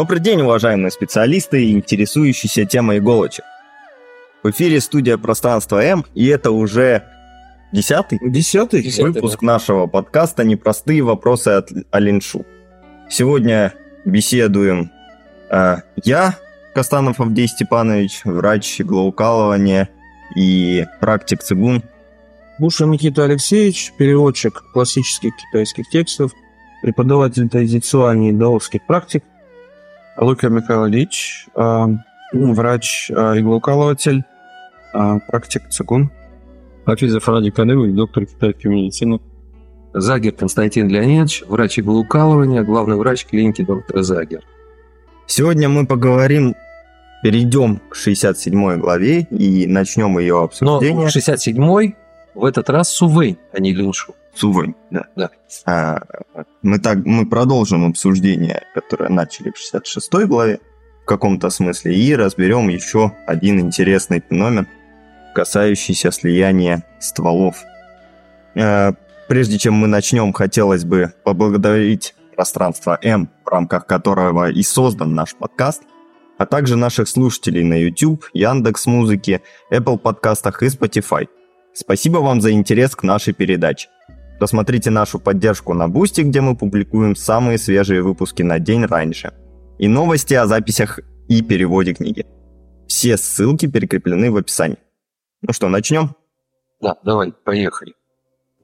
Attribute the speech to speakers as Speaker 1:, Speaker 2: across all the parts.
Speaker 1: Добрый день, уважаемые специалисты и интересующиеся темой иголочек. В эфире студия «Пространство М», и это уже десятый,
Speaker 2: Десятый?
Speaker 1: выпуск нашего подкаста «Непростые вопросы от Алиншу». Сегодня беседуем э, я, Костанов Авдей Степанович, врач иглоукалывания и практик цигун.
Speaker 2: Буша Никита Алексеевич, переводчик классических китайских текстов, преподаватель традиционных даосских практик.
Speaker 3: Лука Михайлович, а, ну, врач-иглоуколотель, а, а, практик Цигун.
Speaker 4: Хафизов Ради Каневич, доктор китайской медицины.
Speaker 5: Загер Константин Леонидович, врач иглоукалывания, главный врач клиники доктора Загер.
Speaker 1: Сегодня мы поговорим, перейдем к 67 главе и начнем ее обсуждение.
Speaker 5: Но 67 в этот раз Сувэй, а не Линшу.
Speaker 1: Сувань, да.
Speaker 5: Да.
Speaker 1: А, мы, так, мы продолжим обсуждение, которое начали в 66 главе в каком-то смысле, и разберем еще один интересный феномен, касающийся слияния стволов. Э, Прежде чем мы начнем, хотелось бы поблагодарить пространство М, в рамках которого и создан наш подкаст, а также наших слушателей на YouTube, Яндекс Музыки, Apple подкастах и Spotify. Спасибо вам за интерес к нашей передаче. Посмотрите нашу поддержку на Boosty, где мы публикуем самые свежие выпуски на день раньше. И новости о записях и переводе книги. Все ссылки прикреплены в описании. Ну что, начнем?
Speaker 5: Да, давай, поехали.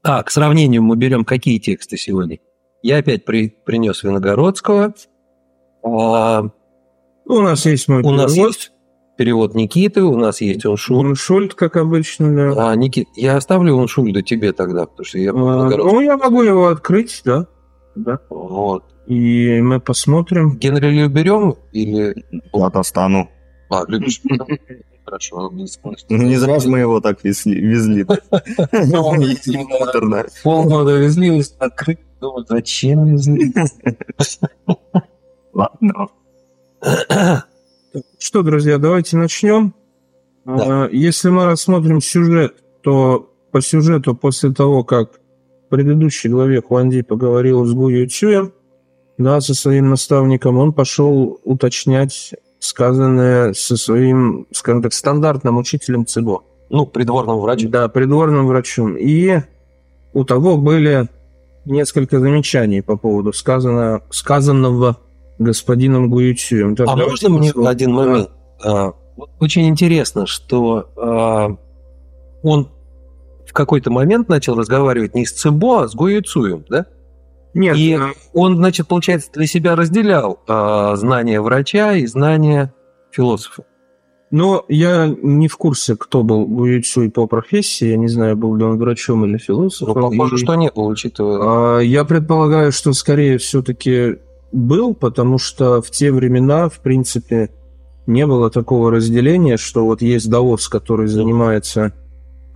Speaker 5: А, к сравнению мы берем какие тексты сегодня? Я опять при, принес Виногородского. А,
Speaker 2: У нас есть мой
Speaker 5: у нас
Speaker 2: перевод.
Speaker 5: есть перевод Никиты, у нас есть Уншуль.
Speaker 2: Уншульт, как обычно, да.
Speaker 5: А, Никит, я оставлю Уншульда тебе тогда, потому что я
Speaker 2: А, ну, я могу его открыть, да. Да.
Speaker 5: Вот.
Speaker 2: И мы посмотрим.
Speaker 5: Генри уберем или...
Speaker 1: Я достану.
Speaker 5: А, любишь? Хорошо.
Speaker 1: Ну, не зря же мы его так везли. муторно.
Speaker 5: Полгода везли, открыть. Думаю, зачем везли?
Speaker 1: Ладно.
Speaker 2: Что, друзья, давайте начнем. А, Если мы рассмотрим сюжет, то по сюжету после того, как в предыдущей главе Хуанди поговорил с Гу Ючуем, да, со своим наставником, он пошел уточнять сказанное со своим, скажем так, стандартным учителем ЦИГО.
Speaker 5: Ну, придворному врачу.
Speaker 2: Да, придворным врачом. И у того были несколько замечаний по поводу сказанного, сказанного господином Гуючуем. Так,
Speaker 5: А можно мне
Speaker 2: посмотрим.
Speaker 5: один момент? А, вот Очень интересно, что а, он в какой-то момент начал разговаривать не с Цибо, а с Гуюцуем, да?
Speaker 2: Нет,
Speaker 5: И
Speaker 2: э,
Speaker 5: он, значит, получается, для себя разделял а, знания врача и знания философа.
Speaker 2: но я не в курсе, кто был Гуючуй по профессии. Я не знаю, был ли он врачом или
Speaker 5: Ну,
Speaker 2: философом.
Speaker 5: похоже,
Speaker 2: И,
Speaker 5: что не было, учитывая...
Speaker 2: а, Я предполагаю, что скорее все-таки был, потому что в те времена, в принципе, не было такого разделения, что вот есть даос, который занимается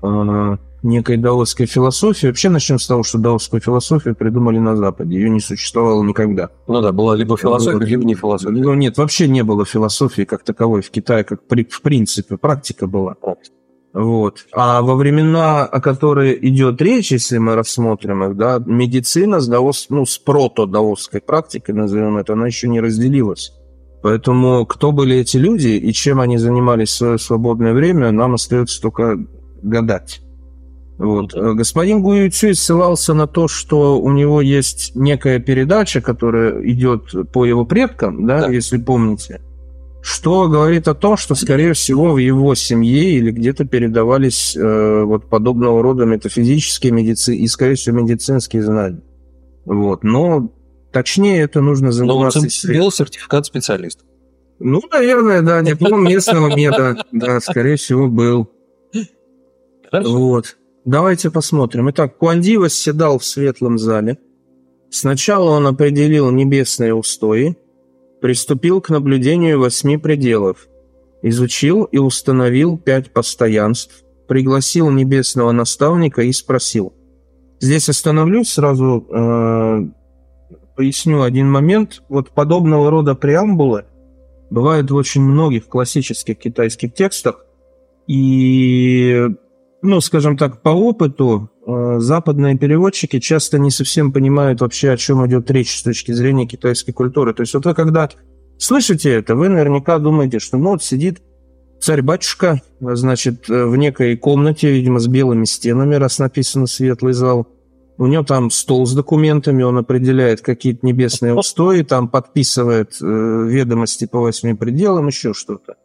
Speaker 2: а, некой даосской философией. Вообще начнем с того, что даосскую философию придумали на Западе. Ее не существовало никогда.
Speaker 5: Ну да, была либо философия,
Speaker 2: Вот.
Speaker 5: либо не философия.
Speaker 2: Ну, нет, вообще не было философии как таковой в Китае, как при- в принципе, практика была. Вот. А во времена, о которой идет речь, если мы рассмотрим их, да, медицина с, даос, ну, с прото-даосской практикой, назовем это, она еще не разделилась. Поэтому кто были эти люди и чем они занимались в свое свободное время, нам остается только гадать. Вот. Э, Господин Гуюцюй ссылался на то, что у него есть некая передача, которая идет по его предкам, да,
Speaker 5: Да.
Speaker 2: если помните, что говорит о том, что, скорее всего, в его семье или где-то передавались э, вот подобного рода метафизические медици... и, скорее всего, медицинские знания. Вот. Но точнее это нужно
Speaker 5: Но он
Speaker 2: заниматься...
Speaker 5: сам
Speaker 2: исследованием.
Speaker 5: сделал сертификат специалиста.
Speaker 2: Ну, наверное, да, диплом местного меда, да, скорее всего, был.
Speaker 5: Хорошо.
Speaker 2: Вот. Давайте посмотрим. Итак, Куанди восседал в светлом зале. Сначала он определил небесные устои, приступил к наблюдению восьми пределов, изучил и установил пять постоянств, пригласил небесного наставника и спросил. Здесь остановлюсь сразу, э, поясню один момент. Вот подобного рода преамбулы бывают в очень многих классических китайских текстах, и ну, скажем так, по опыту западные переводчики часто не совсем понимают вообще, о чем идет речь с точки зрения китайской культуры. То есть вот вы когда слышите это, вы наверняка думаете, что ну вот сидит царь-батюшка, значит, э, в некой комнате, видимо, с белыми стенами, раз написано «светлый зал». У него там стол с документами, он определяет какие-то небесные устои, там подписывает э, ведомости по восьми пределам, еще что-то.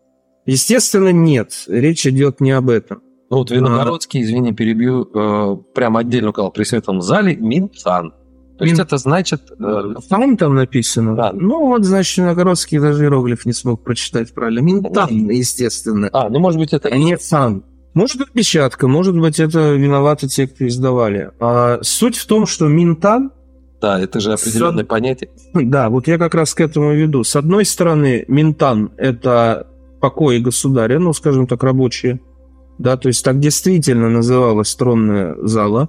Speaker 2: Естественно, нет, речь идет не об этом.
Speaker 5: Ну вот Виногородский, извини, перебью, э, прямо отдельно указал при светлом зале Минсан. То есть
Speaker 2: Мин-
Speaker 5: это значит... э,
Speaker 2: Там там написано.
Speaker 5: Да.
Speaker 2: Ну вот, значит, Виногородский даже иероглиф не смог прочитать правильно. Минтан, естественно.
Speaker 5: а, ну может быть это...
Speaker 2: а не сан. Может быть, печатка, может быть, это виноваты те, кто издавали. А суть в том, что Минтан,
Speaker 5: Да, это же определенное понятие.
Speaker 2: да, вот я как раз к этому веду. С одной стороны, Минтан – это покои государя, ну, скажем так, рабочие, да, то есть так действительно называлась тронная зала.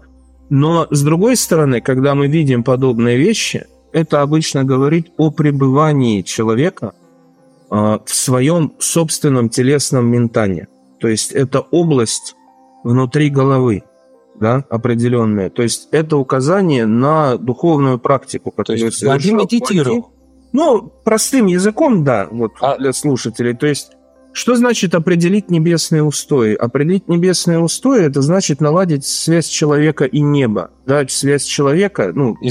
Speaker 2: Но с другой стороны, когда мы видим подобные вещи, это обычно говорит о пребывании человека а, в своем собственном телесном ментане. То есть это область внутри головы, да, определенная. То есть это указание на духовную практику,
Speaker 5: То
Speaker 2: которую
Speaker 5: есть Владимир
Speaker 2: совершал
Speaker 5: медитировал.
Speaker 2: ну, простым языком, да, вот
Speaker 5: А-
Speaker 2: для слушателей. То есть, что значит определить небесные устои? Определить небесные устои это значит наладить связь человека и неба. Да, связь человека, ну,
Speaker 5: И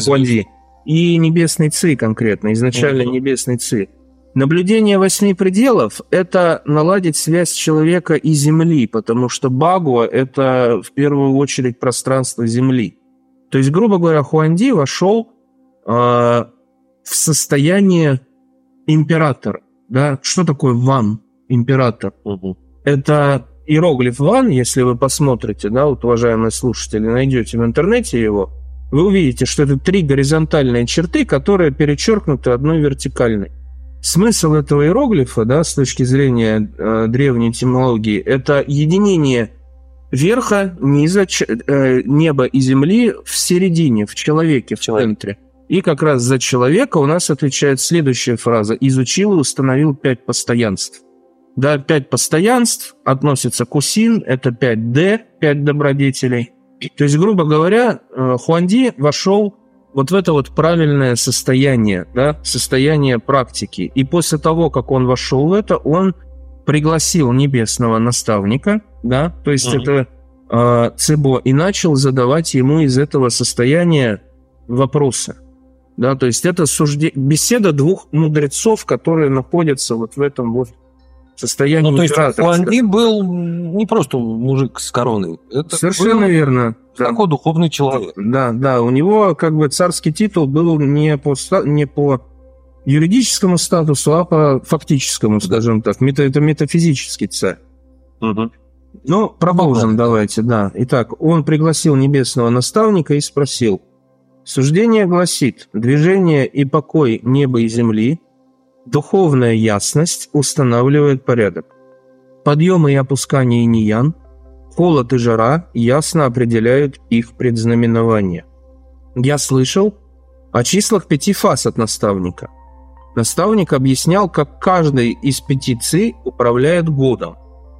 Speaker 2: и небесный ци конкретно, изначально
Speaker 5: Мгм.
Speaker 2: небесный ци. Наблюдение восьми пределов – это наладить связь человека и Земли, потому что Багуа – это в первую очередь пространство Земли. То есть, грубо говоря, Хуанди вошел а, в состояние императора. Да? Что такое ван, император?
Speaker 5: Мгм.
Speaker 2: Это иероглиф ван, если вы посмотрите, да, вот, уважаемые слушатели, найдете в интернете его, вы увидите, что это три горизонтальные черты, которые перечеркнуты одной вертикальной. Смысл этого иероглифа, да, с точки зрения э, древней этимологии, это единение верха, низа, ч- э, неба и земли в середине, в человеке, в
Speaker 5: Человек.
Speaker 2: центре. И как раз за человека у нас отвечает следующая фраза. «Изучил и установил пять постоянств». Да, пять постоянств относятся к Усин, это 5D, пять добродетелей. То есть, грубо говоря, э, Хуанди вошел вот в это вот правильное состояние, да, состояние практики. И после того, как он вошел в это, он пригласил небесного наставника, да, то есть
Speaker 5: Мгм.
Speaker 2: это э, Цебо, и начал задавать ему из этого состояния вопросы. Да, то есть это сужде... беседа двух мудрецов, которые находятся вот в этом вот состоянии
Speaker 5: Ну, то есть. Хуанди был не просто мужик с короной. Это
Speaker 2: Совершенно
Speaker 5: был
Speaker 2: верно. Да.
Speaker 5: такой духовный человек.
Speaker 2: Да, да, у него как бы царский титул был не по, не по юридическому статусу, а по фактическому, скажем так. Мета, это метафизический царь.
Speaker 5: Мгм.
Speaker 2: Ну, продолжим давайте, да. Итак, он пригласил небесного наставника и спросил. Суждение гласит, движение и покой неба и земли, духовная ясность устанавливает порядок. Подъемы и опускания иниян, холод и жара ясно определяют их предзнаменование. Я слышал о числах пяти фаз от наставника. Наставник объяснял, как каждый из пяти ци управляет годом.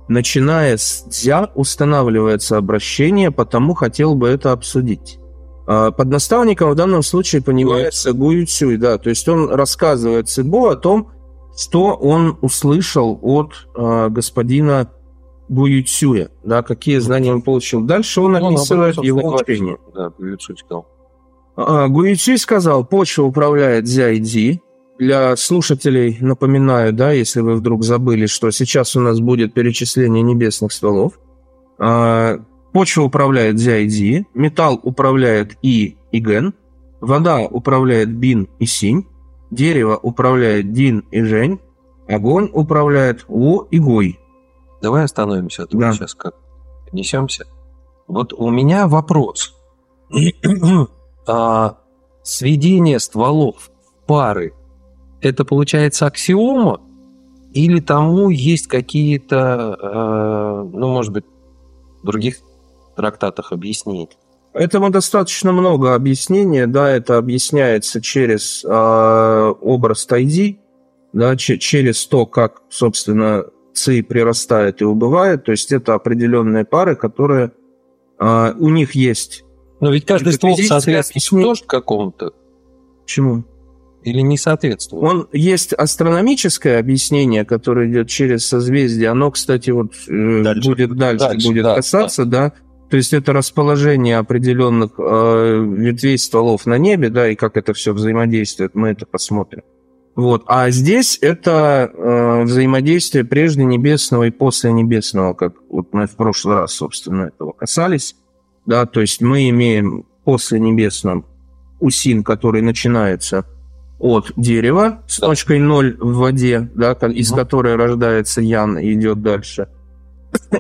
Speaker 2: Начиная с дзя устанавливается обращение, потому хотел бы это обсудить. А, Под наставником в данном случае понимается Гую Цюй, да, то есть он рассказывает Цибо о том, что он услышал от а, господина Гую Цюя, да, какие знания он получил. Дальше он
Speaker 5: Ну,
Speaker 2: описывает его учение.
Speaker 5: Да, Юцу сказал.
Speaker 2: А, Гуичи сказал, почва управляет Дзяйди. Для слушателей напоминаю, да, если вы вдруг забыли, что сейчас у нас будет перечисление небесных стволов. А, Почва управляет Дзяйди, металл управляет И и Ген, вода управляет Бин и Синь, дерево управляет Дин и Жень, огонь управляет Во и Гой.
Speaker 5: Давай остановимся, а то
Speaker 2: Да.
Speaker 5: сейчас как несемся. Вот у меня вопрос. а, сведение стволов в пары – это получается аксиома? Или тому есть какие-то, э, ну, может быть, других трактатах объяснений?
Speaker 2: Этому достаточно много объяснений, да, это объясняется через э, образ Тайди, да, че- через то, как, собственно, ци прирастает и убывает, то есть это определенные пары, которые э, у них есть.
Speaker 5: Но ведь каждый ствол соответствует тоже какому-то.
Speaker 2: Почему?
Speaker 5: или не соответствует?
Speaker 2: Он есть астрономическое объяснение, которое идет через созвездие. Оно, кстати, вот э,
Speaker 1: Дальше.
Speaker 2: будет дальше,
Speaker 5: Дальше,
Speaker 2: будет
Speaker 5: да,
Speaker 2: касаться, да. То есть это расположение определенных э, ветвей стволов на небе, да, и как это все взаимодействует, мы это посмотрим. Вот. А здесь это э, взаимодействие прежде небесного и после небесного, как вот мы в прошлый раз, собственно, этого касались. Да, то есть мы имеем после небесном усин, который начинается от дерева с точкой 0 в воде, да, из которой рождается ян и идет дальше.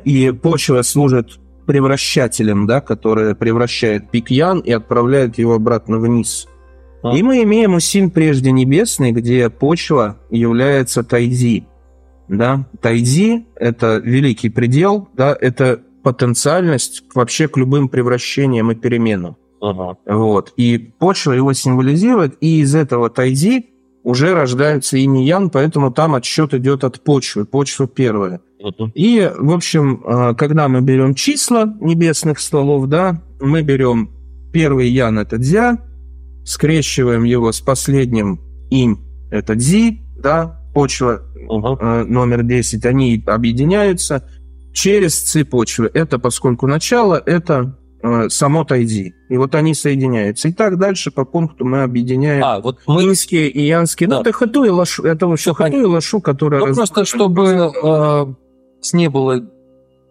Speaker 2: И почва служит превращателем, да, которое превращает пик ян и отправляет его обратно вниз.
Speaker 5: А.
Speaker 2: И мы имеем усин прежде небесный, где почва является тайзи. Да? Тайзи – это великий предел, да, это потенциальность вообще к любым превращениям и переменам.
Speaker 5: Ага.
Speaker 2: Вот. И почва его символизирует, и из этого тайзи уже рождаются инь и ян, поэтому там отсчет идет от почвы, почва первая. И, в общем, э, когда мы берем числа небесных стволов, да, мы берем первый ян – это дзя, скрещиваем его с последним инь – это дзи, да, почва э, номер 10, они объединяются через ци почвы. Это, поскольку начало, это э, само тайди. И вот они соединяются. И так дальше по пункту мы объединяем
Speaker 5: А, вот мы
Speaker 2: инские и янские.
Speaker 5: Да.
Speaker 2: Ну, это хату и лашу. Это вообще хату и лашу, которая...
Speaker 5: Ну,
Speaker 2: раз-
Speaker 5: просто чтобы э, с не было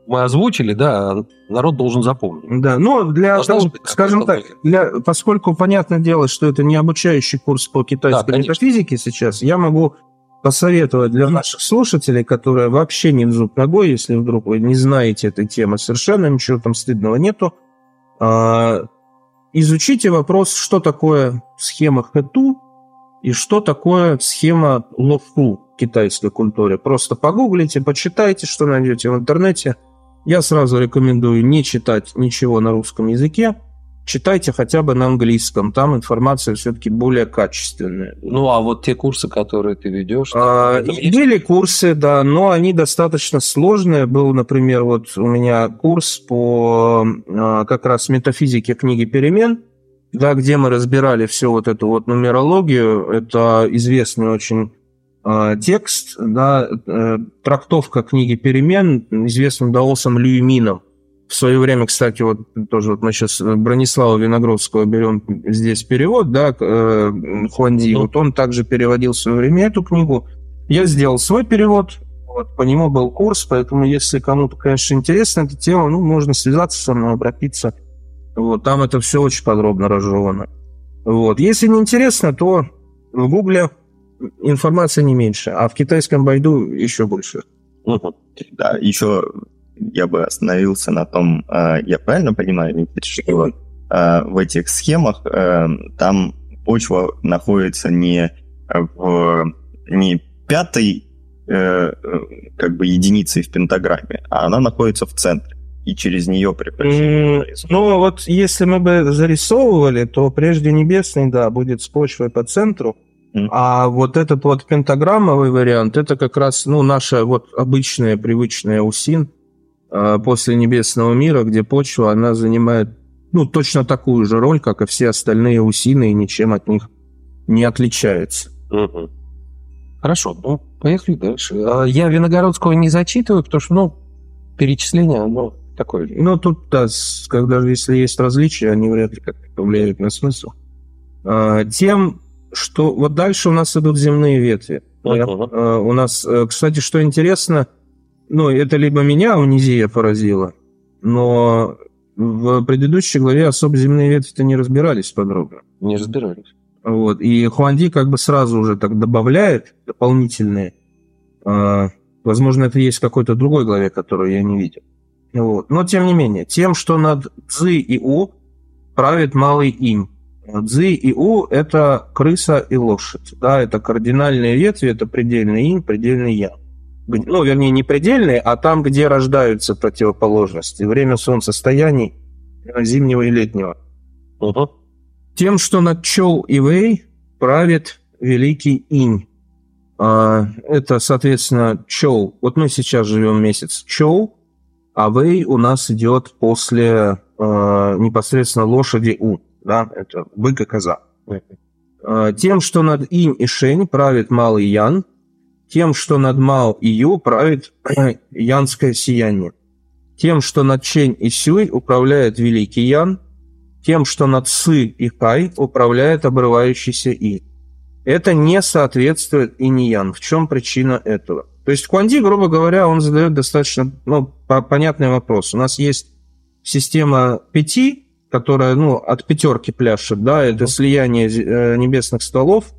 Speaker 5: мы озвучили, да, народ должен запомнить.
Speaker 2: Да, но для
Speaker 5: Должна
Speaker 2: того,
Speaker 5: быть
Speaker 2: скажем так, для, поскольку понятное дело, что это не обучающий курс по
Speaker 5: Да,
Speaker 2: китайской
Speaker 5: конечно.
Speaker 2: метафизике сейчас, я могу посоветовать для наших слушателей, которые вообще не в зуб ногой, если вдруг вы не знаете этой темы совершенно, ничего там стыдного нету, а, изучите вопрос, что такое схема хэту и что такое схема лофу китайской культуре. Просто погуглите, почитайте, что найдете в интернете. Я сразу рекомендую не читать ничего на русском языке, читайте хотя бы на английском, там информация все-таки более качественная.
Speaker 5: Ну, а вот те курсы, которые ты ведешь,
Speaker 2: А? Были курсы, да, но они достаточно сложные. Был, например, вот у меня курс по а, как раз метафизике книги перемен, да, где мы разбирали всю вот эту вот нумерологию. Это известный очень текст, да, э, трактовка книги перемен известным даосом Люймином. В свое время, кстати, вот тоже вот мы сейчас Бронислава Виногродского берем здесь перевод, да, э, Хуанди.
Speaker 5: Ну.
Speaker 2: Вот он также переводил в свое время эту книгу. Я сделал свой перевод, вот, по нему был курс, поэтому если кому-то, конечно, интересна эта тема, ну, можно связаться со мной, обратиться. Вот, там это все очень подробно разжевано. Вот. Если не интересно, то в Гугле информация не меньше, а в китайском байду еще больше.
Speaker 5: Мгм.
Speaker 1: Да, еще я бы остановился на том, а, я правильно понимаю, что а, в этих схемах а, там почва находится не в не пятой э, э, как бы единицей в пентаграмме, а она находится в центре, и через нее
Speaker 2: М,
Speaker 1: превращается.
Speaker 2: Ну, вот если мы бы зарисовывали, то прежде небесный, да, будет с почвой по центру. А вот этот вот пентаграммовый вариант, это как раз, ну, наша вот обычная, привычная усин э, после небесного мира, где почва, она занимает, ну, точно такую же роль, как и все остальные усины, и ничем от них не отличается.
Speaker 5: Хорошо, ну, поехали дальше. А Я Виногородского не зачитываю, потому что, ну, перечисление, ну, такое.
Speaker 2: Ну, тут, да, когда если есть различия, они вряд ли как-то повлияют на смысл. А, Тем, что вот дальше у нас идут земные ветви. А, У нас, э, кстати, что интересно, ну, это либо меня унизия поразила, но в предыдущей главе особо земные ветви-то не разбирались подробно.
Speaker 5: Не разбирались.
Speaker 2: Вот. И Хуанди как бы сразу уже так добавляет дополнительные. А, возможно, это есть в какой-то другой главе, которую я не видел. Вот. Но тем не менее, тем, что над Цзи и У правит малый инь. Цзи и У – это крыса и лошадь. Да, это кардинальные ветви, это предельный инь, предельный ян. Г- Ну, вернее, не предельные, а там, где рождаются противоположности. Время солнцестояний э, зимнего и летнего.
Speaker 5: Мгм.
Speaker 2: Тем, что над Чоу и Вэй правит великий инь. А, Это, соответственно, Чоу. Вот мы сейчас живем месяц Чоу, а Вэй у нас идет после а, непосредственно лошади У. Да, это бык и коза. А, Тем, что над инь и шень правит малый ян, тем, что над мао и ю правит янское сияние. Тем, что над чень и сюй управляет великий ян, тем, что над сы и кай управляет обрывающийся и. Это не соответствует и не ян. В чем причина этого? То есть Куанди, грубо говоря, он задает достаточно ну, по- понятный вопрос. У нас есть система пяти, которая ну, от пятерки пляшет, да, это слияние э, небесных стволов,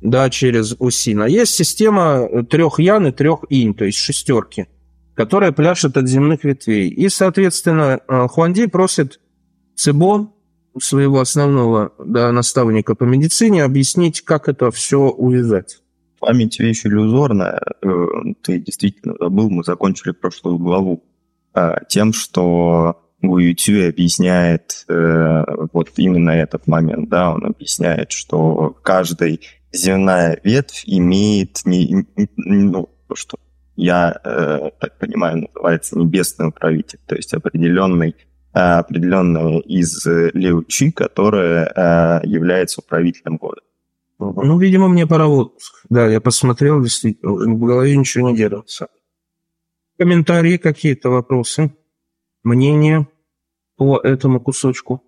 Speaker 2: да, через Усин. А есть система трех ян и трех инь, то есть шестерки, которая пляшет от земных ветвей. И, соответственно, э, Хуанди просит Цибо, своего основного да, наставника по медицине, объяснить, как это все увязать.
Speaker 1: Память вещь иллюзорная. Э, Ты действительно забыл, мы закончили прошлую главу э, тем, что Гу Ютюй объясняет э, вот именно этот момент, да, он объясняет, что каждая земная ветвь имеет, не, не- ну, то, что я э, так понимаю, называется небесный управитель, то есть определенный э, определенная из э, Лео Чи, которая э, является управителем года.
Speaker 2: Ну, видимо, мне пора в отпуск. Да, я посмотрел, действительно, в голове ничего не держится. Комментарии какие-то, вопросы, мнения по этому кусочку?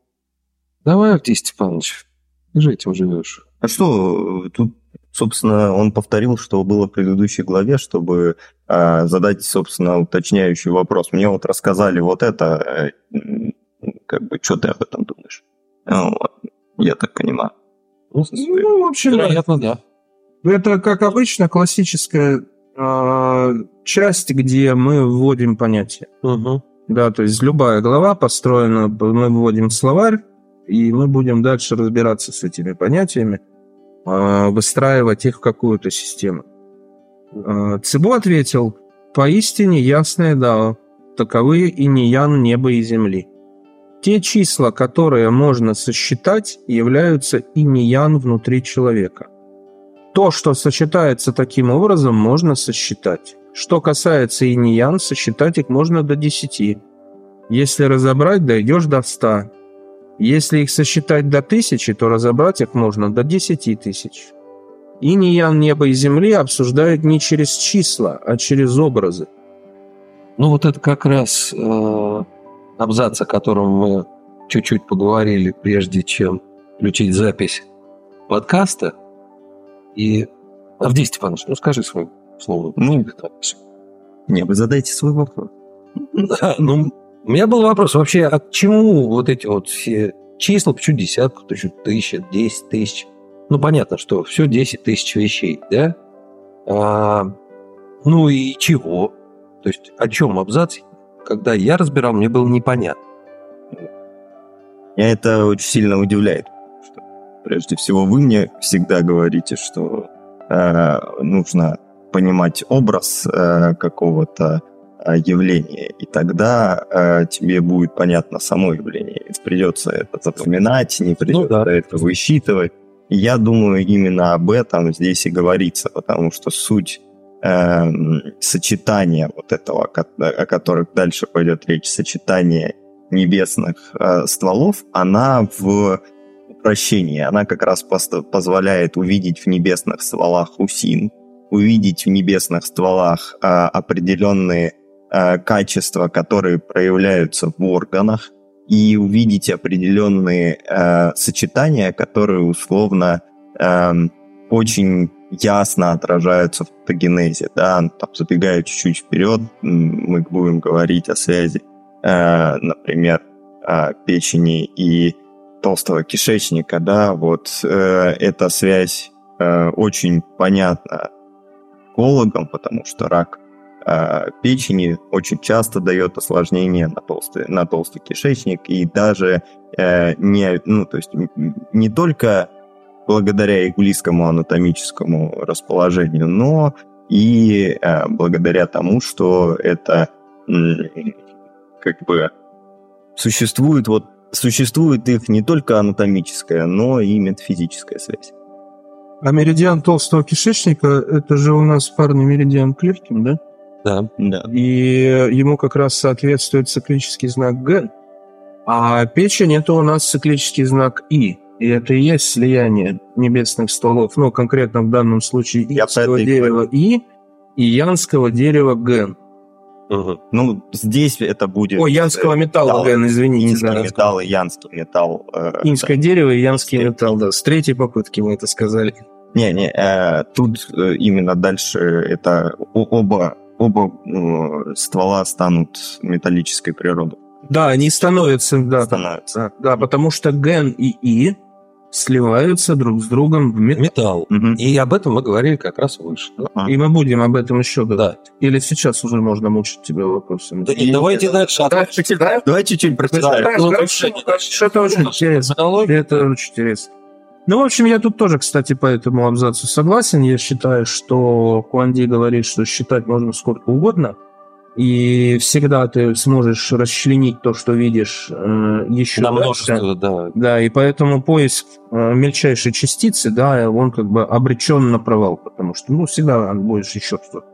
Speaker 5: Давай, Авдий Степанович, ты же этим живешь.
Speaker 1: А что, тут, собственно, он повторил, что было в предыдущей главе, чтобы э, задать, собственно, уточняющий вопрос. Мне вот рассказали вот это, э, как бы, что ты об этом думаешь? Ну, вот, я так понимаю.
Speaker 5: Ну,
Speaker 2: Ну, в общем, да.
Speaker 5: вероятно, да.
Speaker 2: Это, как обычно, классическая а, часть, где мы вводим понятия.
Speaker 5: Мгм.
Speaker 2: Да, то есть любая глава построена, мы вводим словарь, и мы будем дальше разбираться с этими понятиями, а, выстраивать их в какую-то систему. А, Цибо ответил, поистине ясное дао, таковы и ниян неба и земли. Те числа, которые можно сосчитать, являются и ниян внутри человека. То, что сочетается таким образом, можно сосчитать. Что касается иниян, сосчитать их можно до 10. Если разобрать, дойдешь до 100. Если их сосчитать до 1000, то разобрать их можно до 10 тысяч. Иниян неба и земли обсуждают не через числа, а через образы.
Speaker 5: Ну, вот это как раз э, абзац, о котором мы чуть-чуть поговорили, прежде чем включить запись подкаста. И, Авдей Степанович, ну скажи свое слово.
Speaker 1: Ну, Не, вы задайте свой вопрос.
Speaker 5: Да, ну, у меня был вопрос вообще, а к чему вот эти вот все числа, почему десятку, почему тысяча, десять тысяч? Ну, понятно, что все 10 тысяч вещей, да? А, ну и чего? То есть о чем абзац? Когда я разбирал, мне было непонятно.
Speaker 1: Меня это очень сильно удивляет. Что, прежде всего, вы мне всегда говорите, что э, нужно понимать образ э, какого-то э, явления, и тогда э, тебе будет понятно само явление. Придется это запоминать, не придется
Speaker 5: да.
Speaker 1: это высчитывать. И я думаю, именно об этом здесь и говорится, потому что суть эм, сочетания вот этого, о которых дальше пойдет речь, сочетание небесных э, стволов, она в упрощении. Она как раз позволяет увидеть в небесных стволах усин, увидеть в небесных стволах э, определенные э, качества, которые проявляются в органах, и увидеть определенные э, сочетания, которые условно эм, очень ясно отражаются в патогенезе. Да? Там, забегая чуть-чуть вперед, мы будем говорить о связи, э, например, э, печени и толстого кишечника. Да? Вот э, эта связь э, очень понятна экологам, потому что рак э, печени очень часто дает осложнение на толстый, на толстый кишечник, и даже э, не, ну, то есть не только благодаря иглийскому анатомическому расположению, но и э, благодаря тому, что это как бы существует вот существует их не только анатомическая, но и метафизическая связь.
Speaker 2: А меридиан толстого кишечника – это же у нас парный меридиан Клевкин, да?
Speaker 5: Да.
Speaker 1: Да.
Speaker 2: И ему как раз соответствует циклический знак Г. А печень – это у нас циклический знак И. И это и есть слияние небесных стволов, ну, конкретно в данном случае
Speaker 1: Я
Speaker 2: инского дерева И и янского дерева Ген.
Speaker 1: Ну, здесь это будет...
Speaker 2: Ой, янского
Speaker 1: э,
Speaker 2: металла
Speaker 1: да,
Speaker 2: Ген, извините.
Speaker 1: Инский
Speaker 2: да.
Speaker 1: металл и янский металл. э,
Speaker 2: Инское дерево и янский
Speaker 1: Инский.
Speaker 2: металл, да. С третьей попытки мы это сказали.
Speaker 1: Не-не, э, тут э, именно дальше это о- оба, оба э, ствола станут металлической природы.
Speaker 2: Да, они становятся, да,
Speaker 1: Становятся.
Speaker 2: да, да, потому что Ген и И сливаются друг с другом в металл.
Speaker 5: Металл.
Speaker 1: Мгм.
Speaker 5: И об этом мы говорили как раз выше. да?
Speaker 2: И мы будем об этом еще говорить.
Speaker 5: Да.
Speaker 2: Или сейчас уже можно мучить тебя вопросами?
Speaker 5: Да нет, давайте дальше.
Speaker 2: Да, да,
Speaker 1: Давай чуть-чуть
Speaker 2: да,
Speaker 5: ну,
Speaker 2: это очень интересно. Это очень интересно. Ну, в общем, я тут тоже, кстати, по этому абзацу согласен. Я считаю, что Куанди говорит, что считать можно сколько угодно, и всегда ты сможешь расчленить то, что видишь, э, еще
Speaker 5: На
Speaker 2: дальше.
Speaker 5: множество, да.
Speaker 2: Да, и поэтому поиск э, мельчайшей частицы, да, он как бы обречен на провал, потому что, ну, всегда будешь еще что-то.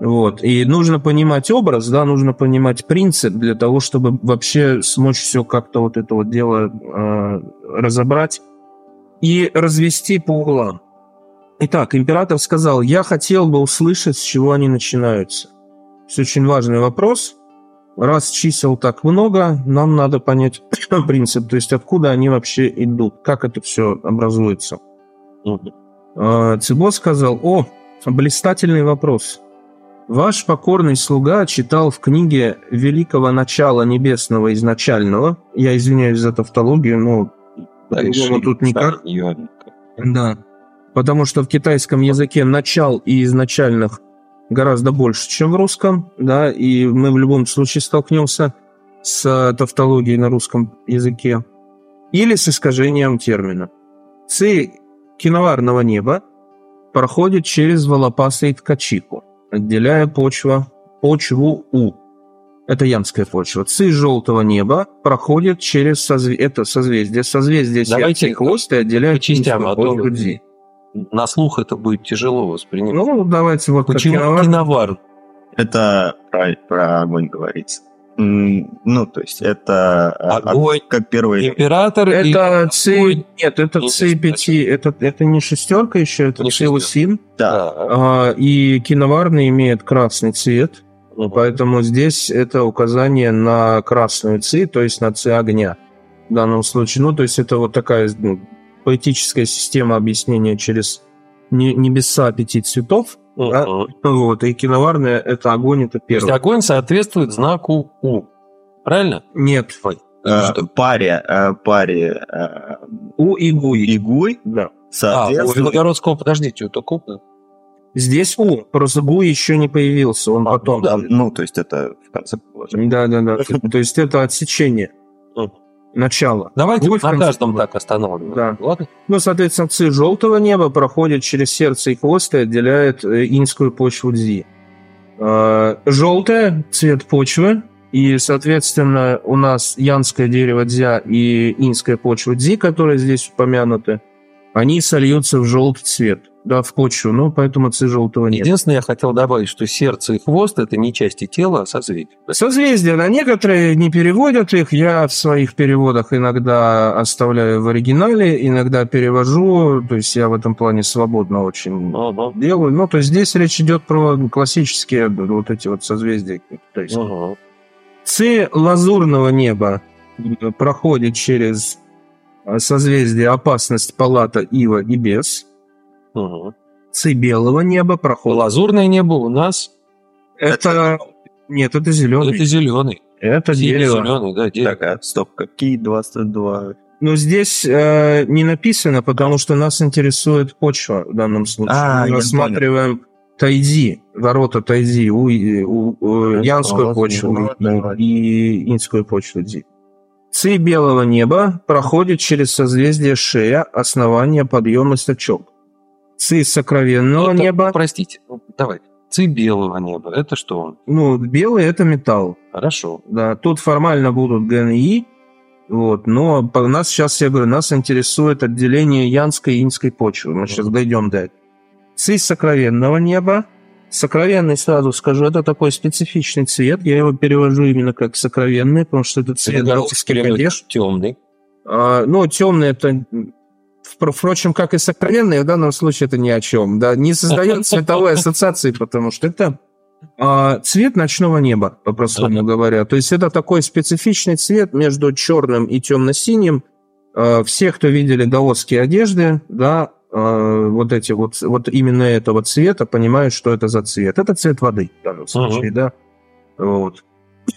Speaker 2: Вот. И нужно понимать образ, да, нужно понимать принцип для того, чтобы вообще смочь все как-то вот это вот дело э, разобрать и развести по углам. Итак, император сказал, я хотел бы услышать, с чего они начинаются. Это очень важный вопрос. Раз чисел так много, нам надо понять принцип, то есть откуда они вообще идут, как это все образуется. А, Цибо сказал, о, блистательный вопрос. Ваш покорный слуга читал в книге «Великого начала небесного изначального». Я извиняюсь за тавтологию, но по-другому тут никак. Да. Потому что в китайском языке начал и изначальных гораздо больше, чем в русском, да, и мы в любом случае столкнемся с тавтологией на русском языке или с искажением термина. Ци киноварного неба проходит через волопасы и ткачиху, отделяя почва, почву У. Это янская почва. Ци желтого неба проходит через созв... это созвездие. Созвездие
Speaker 5: Давайте
Speaker 2: сердца и хвост и отделяет
Speaker 5: по частям, а
Speaker 2: почву Дзи.
Speaker 5: На слух это будет тяжело воспринимать.
Speaker 2: Ну, давайте вот как
Speaker 5: Почему
Speaker 2: киновар-
Speaker 5: киновар?
Speaker 1: Это про, про огонь говорится. Ну, то есть это э,
Speaker 5: Огонь.
Speaker 1: от- как первый...
Speaker 5: Император и
Speaker 2: Это ци...
Speaker 5: огонь.
Speaker 2: Нет, это
Speaker 5: Не
Speaker 2: ци 5. Это, это не шестерка еще, это
Speaker 5: Не
Speaker 2: ци усин.
Speaker 1: Да.
Speaker 2: А, и киноварный имеет красный цвет,
Speaker 5: Мгм.
Speaker 2: поэтому здесь это указание на красную ци, то есть на ци огня в данном случае. Ну, то есть это вот такая ну, поэтическая система объяснения через не- небеса пяти цветов. да.
Speaker 5: Мгм.
Speaker 2: Вот, и киноварная это огонь, это
Speaker 5: То есть
Speaker 2: первый.
Speaker 5: огонь соответствует знаку У. Правильно?
Speaker 2: Нет,
Speaker 1: э,
Speaker 5: Что?
Speaker 1: паре, э, паре э,
Speaker 2: у и гуи.
Speaker 1: игуй,
Speaker 2: Да.
Speaker 5: А, у
Speaker 1: соответствует...
Speaker 5: Виногородского, подождите, это купно.
Speaker 2: Здесь у, просто гуи еще не появился, он
Speaker 5: А,
Speaker 2: потом.
Speaker 1: Да, ну, то есть это в конце положения.
Speaker 2: Да, да, да. То есть это отсечение. Начало.
Speaker 5: Давайте
Speaker 2: в
Speaker 5: на каждом так останавливаем.
Speaker 2: Да.
Speaker 5: Ладно?
Speaker 2: Ну, соответственно, ци желтого неба проходит через сердце и хвост и отделяет э, инскую почву дзи. Желтое – цвет почвы, и, соответственно, у нас янское дерево дзя и инская почва дзи, которые здесь упомянуты, они сольются в желтый цвет, да, в почву, ну, поэтому ци желтого неба.
Speaker 5: Единственное, я хотел добавить, что сердце и хвост это не части тела, а созвездие.
Speaker 2: Созвездия, на некоторые не переводят их. Я в своих переводах иногда оставляю в оригинале, иногда перевожу. То есть я в этом плане свободно очень
Speaker 5: Ага.
Speaker 2: делаю. Ну, то есть здесь речь идет про классические вот эти вот созвездия. То есть
Speaker 5: Ага.
Speaker 2: Ци лазурного неба проходит через э, созвездие опасность палата Ива и Бес.
Speaker 5: Ага.
Speaker 2: Ци белого неба проходит...
Speaker 5: Лазурное небо у нас
Speaker 2: Это... Нет, это зеленый.
Speaker 5: это зеленый.
Speaker 2: Это дерево.
Speaker 5: зеленый, да, дерево.
Speaker 1: Так, а, стоп, какие 22?
Speaker 2: Но здесь э, не написано, потому что нас интересует почва в данном случае.
Speaker 1: А,
Speaker 2: Мы рассматриваем Тайди, ворота Тайди, у, у- у- янскую
Speaker 1: Ладно,
Speaker 2: почву
Speaker 1: ладно.
Speaker 2: и инскую почву Ди. Ци белого неба проходит через созвездие Шея, основание подъема стачок. Ци сокровенного
Speaker 5: Это,
Speaker 2: неба,
Speaker 5: Простите, ну, давай. Ци белого неба. Это что он?
Speaker 2: ну, белый это металл.
Speaker 5: Хорошо.
Speaker 2: Да, тут формально будут ГНИ, вот, но по нас сейчас, я говорю, нас интересует отделение янской и инской почвы. Мы сейчас дойдем до этого. Ци сокровенного неба. Сокровенный, сразу скажу, это такой специфичный цвет. Я его перевожу именно как сокровенный, потому что это цвет галактических одежд.
Speaker 5: темный.
Speaker 2: А, ну, темный это, впрочем, как и сокровенный, в данном случае это ни о чем. Да, не создает цветовой ассоциации, потому что это а, цвет ночного неба, по-простому говоря. То есть это такой специфичный цвет между черным и темно-синим. А, Все, кто видели даосские одежды, да, а, вот эти вот, вот именно этого цвета, понимают, что это за цвет. Это цвет воды в данном случае, да. Вот.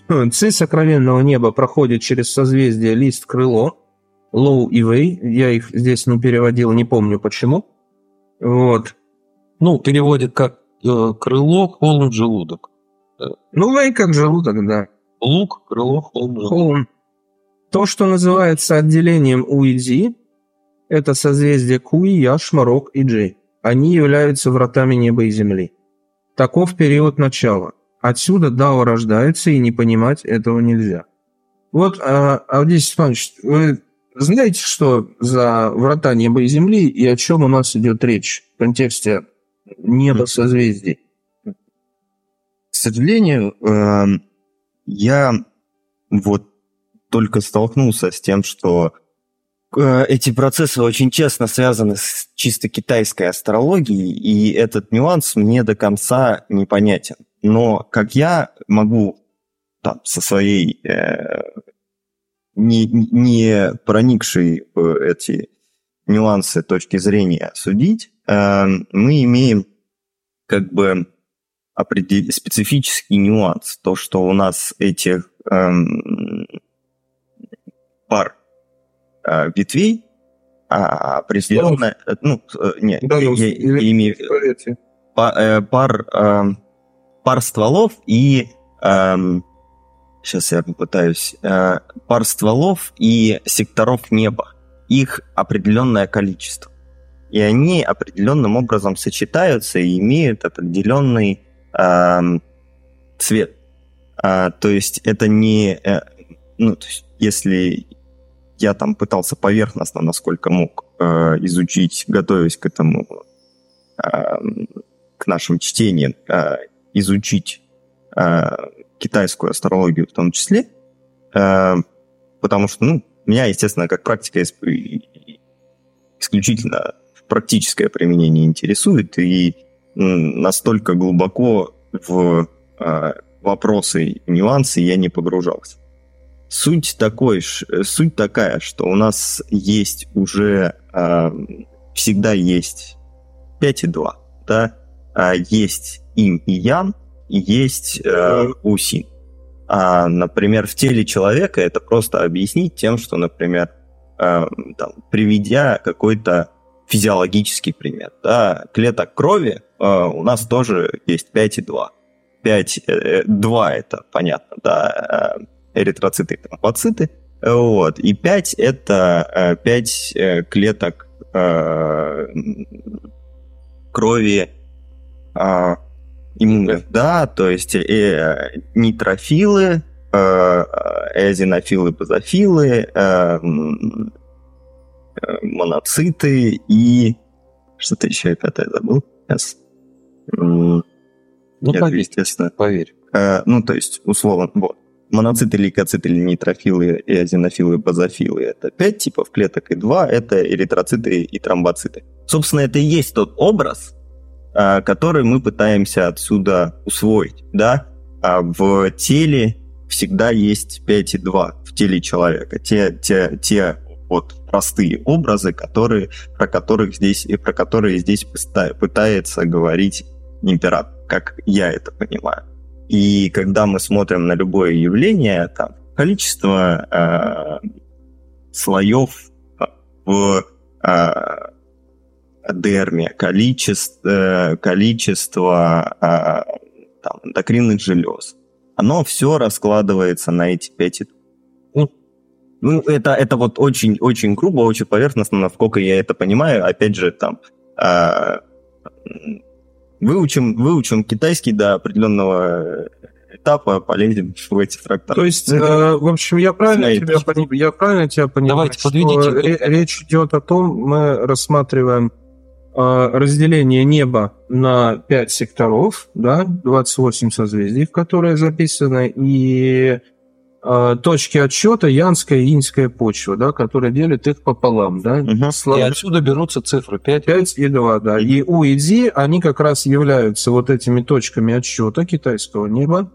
Speaker 2: Цель сокровенного неба проходит через созвездие Лист-Крыло, Лоу и Вэй. Я их здесь не переводил, не помню почему. Вот.
Speaker 5: Ну, переводит как э, крыло, холм, желудок.
Speaker 2: Ну, Вэй как желудок, да.
Speaker 5: Лук, крыло, холм, желудок.
Speaker 2: Холм. То, что называется отделением Уиди, это созвездие Куи, Яш, Марок и Джей. Они являются вратами неба и земли. Таков период начала. Отсюда Дао рождается, и не понимать этого нельзя. Вот, а, Авдей Степанович, вы знаете, что за врата неба и земли, и о чем у нас идет речь в контексте неба созвездий?
Speaker 1: К сожалению, эм, я вот только столкнулся с тем, что э, эти процессы очень честно связаны с чисто китайской астрологией, и этот нюанс мне до конца непонятен. Но как я могу там, со своей э, не, не проникшей в эти нюансы точки зрения судить, э, мы имеем как бы определ- специфический нюанс. То, что у нас этих эм, пар э, ветвей а, определенно... э, Ну, э, нет,
Speaker 2: Да, ну,
Speaker 1: я, я имею па- э, пар, эм, пар стволов и... сейчас я попытаюсь. э, пар стволов и секторов неба. Их определенное количество. И они определенным образом сочетаются и имеют определенный эм, цвет. А, то есть это не... э, ну, то есть если я там пытался поверхностно, насколько мог, э, изучить, готовясь к этому, эм, к нашим чтениям, э, изучить э, китайскую астрологию в том числе, э, потому что, ну, меня, естественно, как практика исключительно практическое применение интересует, и настолько глубоко в э, вопросы и нюансы я не погружался. Суть, такой, э, суть такая, что у нас есть уже, э, всегда есть 5 и 2, да, А есть им и ян, есть э, усин. А, например, в теле человека это просто объяснить тем, что, например, э, там, приведя какой-то физиологический пример, да, клеток крови э, у нас тоже есть 5 и 2. 5, э, 2 это понятно, да, э, эритроциты и тромбоциты, э, вот, и 5 это 5 клеток э, крови э, иммунных, да, то есть э, нейтрофилы, э, эозинофилы, базофилы, э, э, моноциты и что-то еще я пятое забыл. Сейчас.
Speaker 5: Ну,
Speaker 1: нет,
Speaker 5: поверь,
Speaker 1: естественно.
Speaker 5: поверь.
Speaker 1: Э, ну, то есть, условно, вот. Моноциты, лейкоциты, нейтрофилы, эозинофилы, базофилы – это 5 типов клеток, и 2 – это эритроциты и тромбоциты. Собственно, это и есть тот образ, который мы пытаемся отсюда усвоить, да? А в теле всегда есть 5 и 2 в теле человека. Те, те, те вот простые образы, которые, про которых здесь и про которые здесь пытается говорить император, как я это понимаю. И когда мы смотрим на любое явление, там количество э, слоев в э, дерме, количество, количество э, там, эндокринных желез, оно все раскладывается на эти пять ну, ну, это, это вот очень-очень грубо, очень поверхностно, насколько я это понимаю. Опять же, там э, выучим, выучим китайский до определенного этапа, полезем в эти трактаты.
Speaker 2: То есть, э, в общем, я правильно,
Speaker 1: Знаете.
Speaker 2: тебя, пони- я правильно тебя понимаю,
Speaker 5: Давайте,
Speaker 2: что
Speaker 5: подведите
Speaker 2: речь идет о том, мы рассматриваем э, разделение неба на 5 секторов, да, 28 созвездий, в которые записаны, и э, точки отсчета янская и иньская почва, да, которая делит их пополам, да.
Speaker 1: Мгм.
Speaker 5: И отсюда берутся цифры 5.
Speaker 2: 5 и 2, да. И У и Ди, они как раз являются вот этими точками отсчета китайского неба.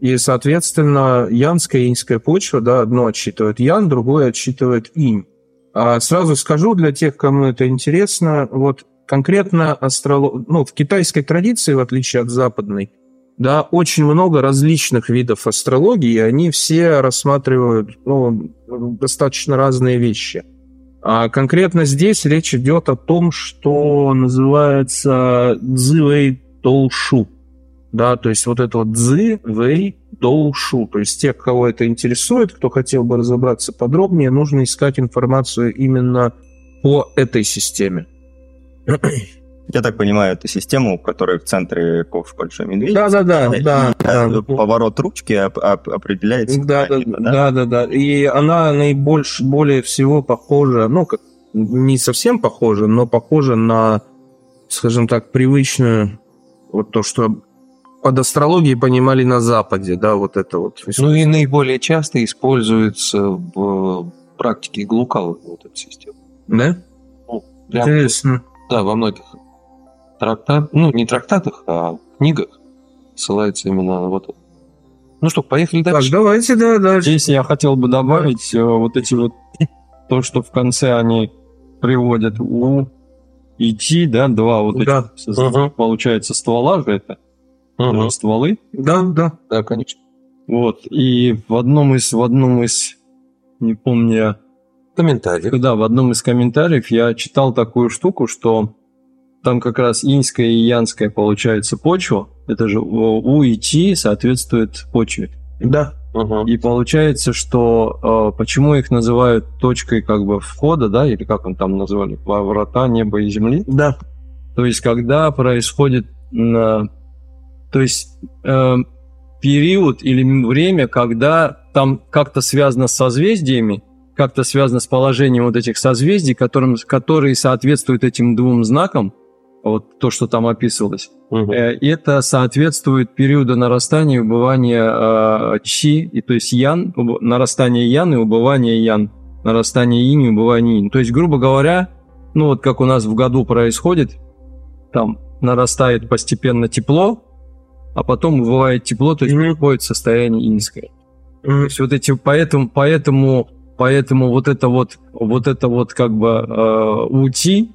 Speaker 2: И, соответственно, янская и иньская почва, да, одно отсчитывает ян, другое отсчитывает инь. А сразу скажу для тех, кому это интересно, вот конкретно астролог... ну, в китайской традиции, в отличие от западной, да, очень много различных видов астрологии, и они все рассматривают ну, достаточно разные вещи. А конкретно здесь речь идет о том, что называется Цзивэй Доушу. Да, то есть вот это вот Цзы, Вэй, Доушу. То есть тех, кого это интересует, кто хотел бы разобраться подробнее, нужно искать информацию именно по этой системе.
Speaker 1: Я так понимаю, это система, у которой в центре ковш большой медведь.
Speaker 2: Да-да-да, да,
Speaker 1: Э,
Speaker 2: да.
Speaker 1: Поворот ручки оп- оп- определяется.
Speaker 2: Да, да,
Speaker 1: типа,
Speaker 2: да, да, да. И она наибольше, более всего похожа, ну, как, не совсем похожа, но похожа на, скажем так, привычную, вот то, что под астрологией понимали на Западе, да, вот это вот.
Speaker 5: Ну и наиболее часто используется в практике Глукалова вот эта система.
Speaker 2: Да?
Speaker 5: Прям,
Speaker 2: Интересно.
Speaker 5: Да, во многих трактатах, ну не трактатах, а книгах ссылается именно на вот это. Ну что, поехали
Speaker 2: Так,
Speaker 5: дальше.
Speaker 2: давайте, да, дальше.
Speaker 4: Здесь я хотел бы добавить э, вот эти вот то, что в конце они приводят у и Ти, да, два вот
Speaker 2: Да.
Speaker 4: этих,
Speaker 5: Мгм.
Speaker 4: получается, ствола же это, э, стволы.
Speaker 2: Да, да.
Speaker 5: Да, конечно.
Speaker 4: Вот, и в одном из, в одном из, не помню, я
Speaker 5: Комментарий.
Speaker 4: Да, в одном из комментариев я читал такую штуку, что там как раз иньская и янская получается почва. Это же У и Ти соответствует почве.
Speaker 2: Да.
Speaker 5: Мгм.
Speaker 4: И получается, что э, почему их называют точкой как бы входа, да, или как он там назвали, врата неба и земли.
Speaker 2: Да.
Speaker 4: То есть, когда происходит, э, то есть э, период или время, когда там как-то связано с созвездиями, как-то связано с положением вот этих созвездий, которым, которые соответствуют этим двум знакам, вот то, что там описывалось. И это соответствует периоду нарастания и убывания э, чи, и то есть ян, уб- нарастание ян и убывание ян, нарастание инь и убывание инь. То есть, грубо говоря, ну вот как у нас в году происходит, там нарастает постепенно тепло, а потом убывает тепло, то есть
Speaker 2: Мгм.
Speaker 4: приходит состояние иньское. То
Speaker 2: М,
Speaker 4: есть вот эти, поэтому, поэтому, поэтому вот это вот, вот это вот как бы э, ути,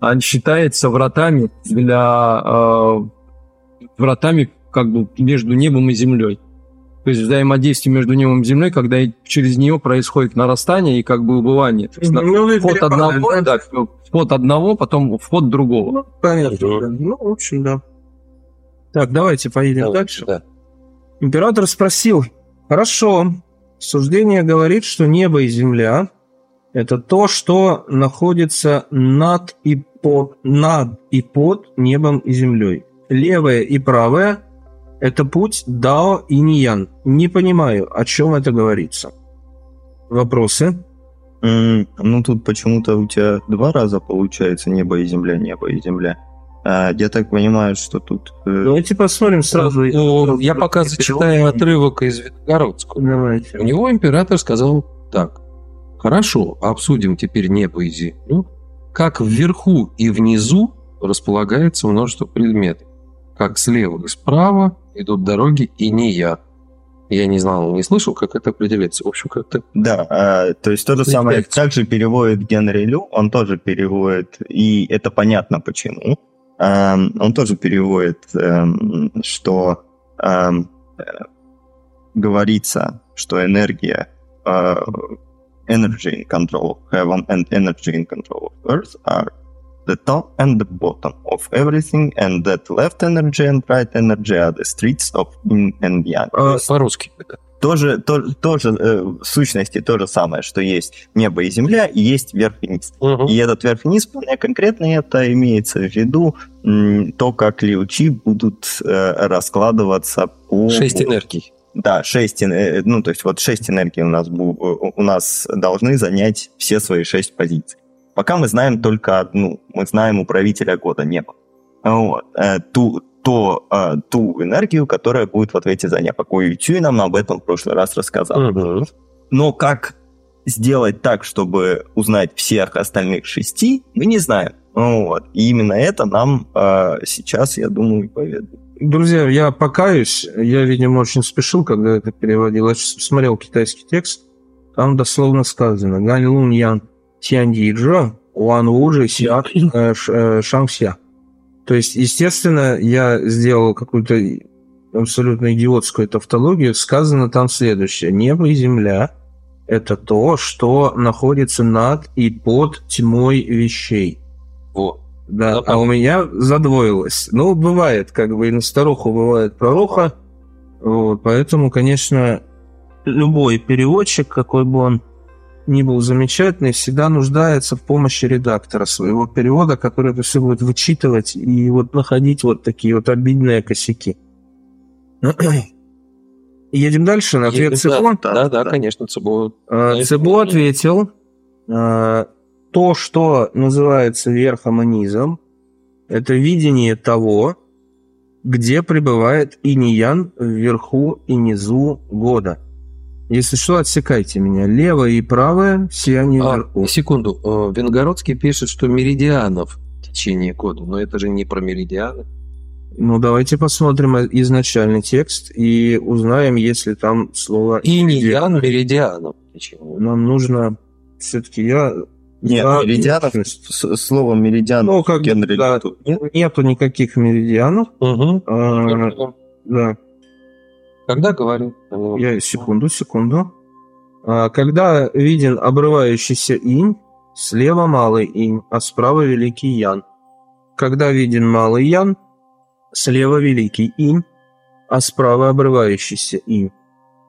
Speaker 4: он считается вратами для э, вратами как бы между небом и землей. То есть взаимодействие между небом и землей, когда через нее происходит нарастание и как бы убывание. То есть
Speaker 2: Ну, и
Speaker 4: вход одного,
Speaker 2: да?
Speaker 4: да, вход одного, потом вход другого.
Speaker 2: Ну, понятно. Да. Ну, в общем, да. Так, давайте поедем
Speaker 5: Давайте,
Speaker 2: дальше.
Speaker 5: да.
Speaker 2: Император спросил, хорошо, суждение говорит, что небо и земля – это то, что находится над и под, над и под небом и землей. Левое и правое – это путь Дао и Ниян. Не понимаю, о чем это говорится. Вопросы?
Speaker 1: М, Ну, тут почему-то у тебя два раза получается небо и земля, небо и земля. А, я так понимаю, что тут... э,
Speaker 2: Давайте посмотрим сразу.
Speaker 5: Ну, я пока зачитаю отрывок из Витогородского.
Speaker 2: Давайте.
Speaker 5: У него император сказал так. Хорошо, обсудим теперь небо и землю. Как вверху и внизу располагается множество предметов. Как слева и справа идут дороги и не я. Я не знал, не слышал, как это определяется. В общем, как-то...
Speaker 1: Да, а, то есть то же самое,
Speaker 5: Респект.
Speaker 1: как же переводит Генри Лю, он тоже переводит, и это понятно почему. Он тоже переводит, эм, что эм, э, говорится, что энергия э, energy in control of heaven and energy in control of earth are the top and the bottom of everything, and that left energy and right energy are the streets of yin and yang.
Speaker 2: А,
Speaker 5: По-русски.
Speaker 1: Тоже, то- тоже э, в сущности то же самое, что есть небо и земля, и есть верх и низ.
Speaker 5: Мгм.
Speaker 1: И этот верх и низ, вполне конкретно это имеется в виду м, то, как лиучи будут э, раскладываться по...
Speaker 5: Шесть энергий.
Speaker 1: Да, шесть, эн- э, ну, то есть вот шесть энергий у нас, у нас должны занять все свои шесть позиций. Пока мы знаем только одну, мы знаем управителя года неба. Вот. Э, Ту, то, э, ту энергию, которая будет в ответе за непокой. И Тюй нам об этом в прошлый раз рассказал.
Speaker 5: Мгм.
Speaker 1: Но как сделать так, чтобы узнать всех остальных шести, мы не знаем. Ну Вот. И именно это нам э, сейчас, я думаю, и поведают.
Speaker 2: Друзья, я покаюсь. Я, видимо, очень спешил, когда это переводил. Я смотрел китайский текст. Там дословно сказано «Гань лун ян тянь джо, уан вужи сяк э, э, шang ся». То есть, естественно, я сделал какую-то абсолютно идиотскую тавтологию. Сказано там следующее. Небо и земля – это то, что находится над и под тьмой вещей.
Speaker 5: Вот.
Speaker 2: Да, а у меня задвоилось. Ну, бывает, как бы и на старуху бывает пророха. Вот, поэтому, конечно, любой переводчик, какой бы он ни был замечательный, всегда нуждается в помощи редактора своего перевода, который это все будет вычитывать и вот находить вот такие вот обидные косяки. Едем дальше на ответ Цепло.
Speaker 5: Да, да, да, конечно, Цибо.
Speaker 2: А, Цебо
Speaker 5: это-
Speaker 2: ответил, а, то, что называется верхом и низом, это видение того, где пребывает иньян вверху и низу года. Если что, отсекайте меня. Левое и правое сияние
Speaker 5: А,
Speaker 2: вверху.
Speaker 5: секунду. Э, Венгородский пишет, что меридианов в течение года. Но это же не про меридианы.
Speaker 2: Ну, давайте посмотрим изначальный текст и узнаем, если там слово...
Speaker 5: Иньян меридианов в течение года.
Speaker 2: Нам нужно... Все-таки я...
Speaker 1: Нет,
Speaker 2: за
Speaker 1: меридианов, слово меридиан
Speaker 2: Ну, как
Speaker 1: Генри
Speaker 2: да, нету никаких меридианов.
Speaker 5: Мгм.
Speaker 2: А, да,
Speaker 5: Когда говорил?
Speaker 2: я секунду, секунду. А, когда виден обрывающийся инь, слева малый инь, а справа великий ян. Когда виден малый ян, слева великий инь, а справа обрывающийся инь.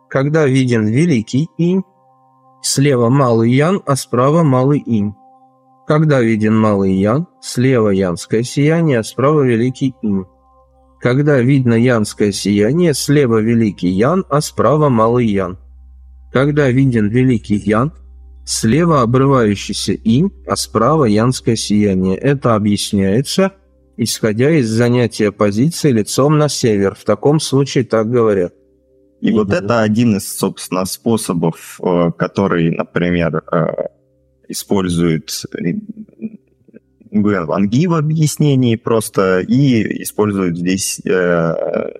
Speaker 2: Когда виден великий инь, слева малый ян, а справа малый инь. Когда виден малый ян, слева янское сияние, а справа великий инь. Когда видно янское сияние, слева великий ян, а справа малый ян. Когда виден великий ян, слева обрывающийся инь, а справа янское сияние. Это объясняется, исходя из занятия позиции лицом на север. В таком случае так говорят.
Speaker 1: И вот это один из, собственно, способов, э, который, например, э, использует э, Гуэн Ван Ги в объяснении просто и использует здесь э,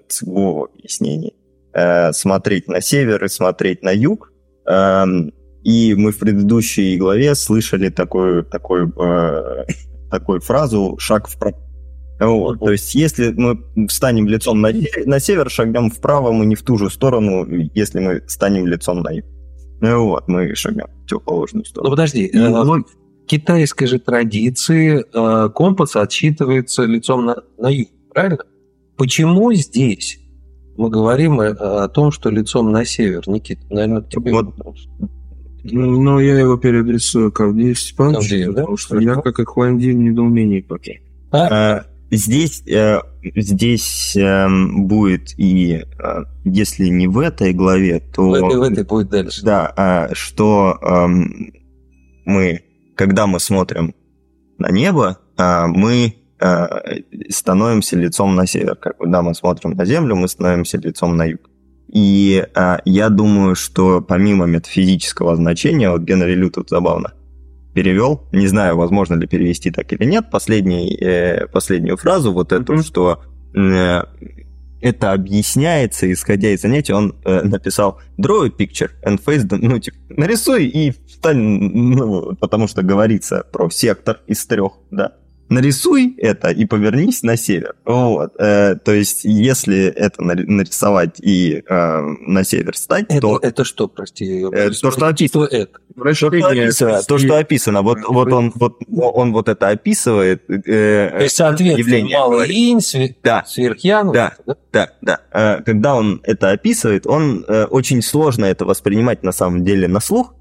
Speaker 1: Цигу в объяснении. Э, смотреть на север и смотреть на юг. Эм, И мы в предыдущей главе слышали такую, такую, э, такую фразу «шаг вправо». Вот, то есть, если мы встанем лицом на, на север, шагнем вправо, мы не в ту же сторону, если мы станем лицом на юг. Ну Вот, мы шагнем в противоположную
Speaker 5: Ну
Speaker 1: сторону.
Speaker 5: подожди,
Speaker 1: И
Speaker 5: э, китайской же традиции э, компас отсчитывается лицом на, на юг, правильно? Почему здесь мы говорим э, о том, что лицом на север, Никит? Наверное, тебе
Speaker 1: Вот.
Speaker 5: вопрос.
Speaker 2: Ну, я его переадресую к Авдею Степановичу,
Speaker 5: Авдею, да?
Speaker 2: потому что я, как и Хуанди, в недоумении пока.
Speaker 1: Э, Здесь, э, здесь эм, будет и, если не в этой главе, то...
Speaker 5: В этой, в этой будет дальше.
Speaker 1: Да, а, что эм, мы, когда мы смотрим на небо, а, мы а, становимся лицом на север. Когда мы смотрим на Землю, мы становимся лицом на юг. И а, я думаю, что помимо метафизического значения, вот Генри Лю тут забавно перевел, не знаю, возможно ли перевести так или нет, последний, э, последнюю фразу, вот эту,
Speaker 2: Мгм.
Speaker 1: что э, это объясняется, исходя из занятий, он э, написал draw a picture and face the... Ну, типа, нарисуй и встань, ну, потому что говорится про сектор из трех, да. Нарисуй это и повернись на север. Вот. э, то есть, если это нари- нарисовать и э, на север стать,
Speaker 5: Это,
Speaker 1: то...
Speaker 5: это что, прости?
Speaker 1: Э, то, что описано.
Speaker 5: это?
Speaker 1: То, что описано, то, что описано, вот, вот он, вот, он вот это описывает. э,
Speaker 5: То есть, соответственно,
Speaker 1: явление
Speaker 5: малый инь, све-
Speaker 1: Да,
Speaker 5: сверхян.
Speaker 1: Да.
Speaker 5: да?
Speaker 1: да, да. Э, Когда он это описывает, он э, очень сложно это воспринимать на самом деле на слух,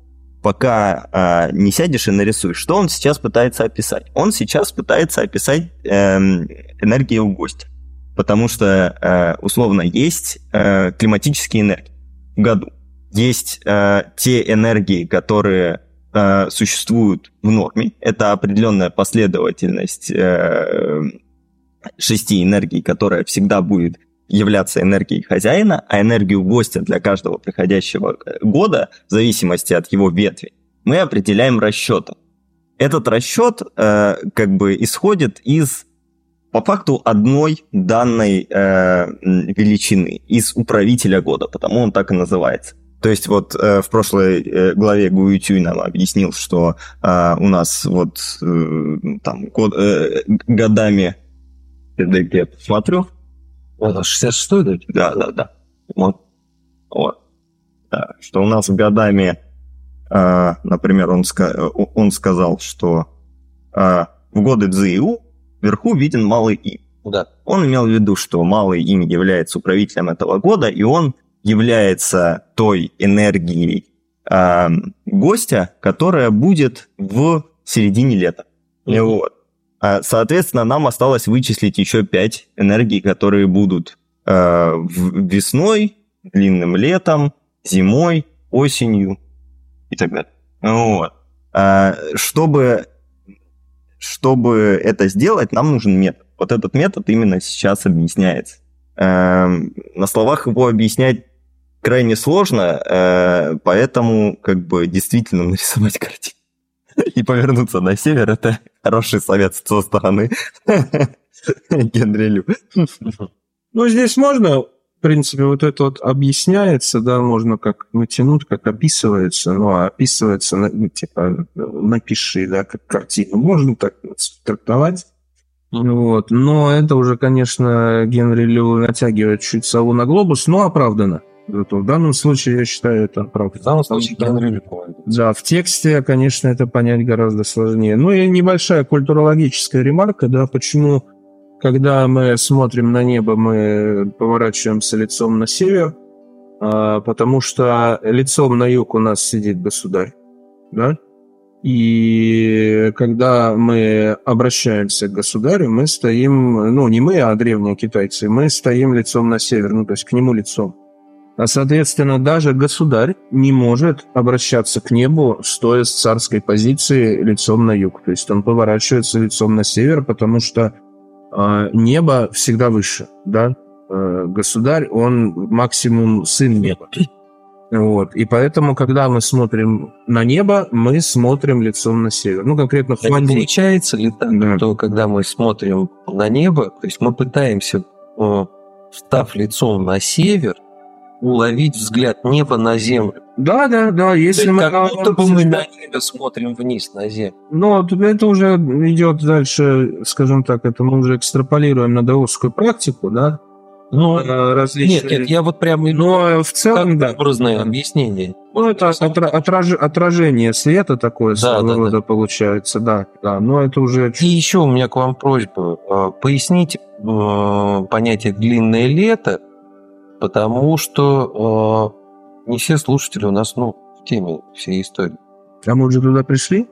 Speaker 1: пока э, не сядешь и нарисуешь. Что он сейчас пытается описать? Он сейчас пытается описать эм, энергию гостя. Потому что, э, условно, есть э, климатические энергии в году. Есть э, те энергии, которые э, существуют в норме. Это определенная последовательность э, шести энергий, которая всегда будет являться энергией хозяина, а энергию гостя для каждого приходящего э, года, в зависимости от его ветви, мы определяем расчетом. Этот расчет э, как бы исходит из по факту одной данной э, величины из управителя года, потому он так и называется. То есть вот э, в прошлой э, главе Гуи Тюй нам объяснил, что э, у нас вот э, там год, э, годами, дай-ка я посмотрю,
Speaker 5: Вот, 66-й, да?
Speaker 1: да, да, да. Вот. Вот. Да, что у нас годами, э, например, он, ска- он сказал, что э, в годы Цзиу вверху виден малый им.
Speaker 5: Да.
Speaker 1: Он имел в виду, что малый им является управителем этого года, и он является той энергией э, гостя, которая будет в середине лета. И Вот. А, Соответственно, нам осталось вычислить еще пять энергий, которые будут в- весной, длинным летом, зимой, осенью и так далее. Вот. А, Чтобы, чтобы это сделать, нам нужен метод. Вот этот метод именно сейчас объясняется. На словах его объяснять крайне сложно, поэтому как бы действительно нарисовать картину и повернуться на север это хороший совет со стороны Генри Лю.
Speaker 2: Ну, здесь можно, в принципе, вот это вот объясняется, да, можно как натянуть, как описывается, ну, а описывается, ну, типа, напиши, да, как картину. Можно так трактовать. Вот. Но это уже, конечно, Генри Лю натягивает чуть сову на глобус, но оправдано. Вот В данном случае, я считаю, это
Speaker 5: В
Speaker 2: оправдано.
Speaker 5: данном случае
Speaker 2: Да.
Speaker 5: Генри.
Speaker 2: Да, в тексте, конечно, это понять гораздо сложнее. Ну и небольшая культурологическая ремарка, да, почему, когда мы смотрим на небо, мы поворачиваемся лицом на север, А, потому что лицом на юг у нас сидит государь, да, и когда мы обращаемся к государю, мы стоим, ну не мы, а древние китайцы, мы стоим лицом на север, ну то есть к нему лицом. А, соответственно, даже государь не может обращаться к небу, стоя с царской позиции лицом на юг. То есть он поворачивается лицом на север, потому что э, небо всегда выше, да. Э, государь, он максимум сын неба. Вот. И поэтому, когда мы смотрим на небо, мы смотрим лицом на север. Ну, конкретно в
Speaker 5: Так
Speaker 2: Хуанди.
Speaker 5: получается ли так,
Speaker 2: Да.
Speaker 5: что когда мы смотрим на небо, то есть мы пытаемся, э, встав лицом на север, уловить взгляд неба на землю.
Speaker 2: Да, да, да. Если мы
Speaker 5: как будто бы мы на небе смотрим вниз на землю.
Speaker 2: Но это уже идет дальше, скажем так, это мы уже экстраполируем на даосскую практику, да, э, различные.
Speaker 5: нет, нет, я вот прям
Speaker 2: Но в целом, да.
Speaker 5: как образное объяснение.
Speaker 2: Ну, это отра- отраж- отражение света такое
Speaker 5: Да,
Speaker 2: своего
Speaker 5: да,
Speaker 2: рода получается, да, да. Но это уже
Speaker 5: И еще у меня к вам просьба. э, Поясните э, понятие «длинное лето», потому что э, не все слушатели у нас ну, в теме всей истории.
Speaker 2: А мы уже туда пришли?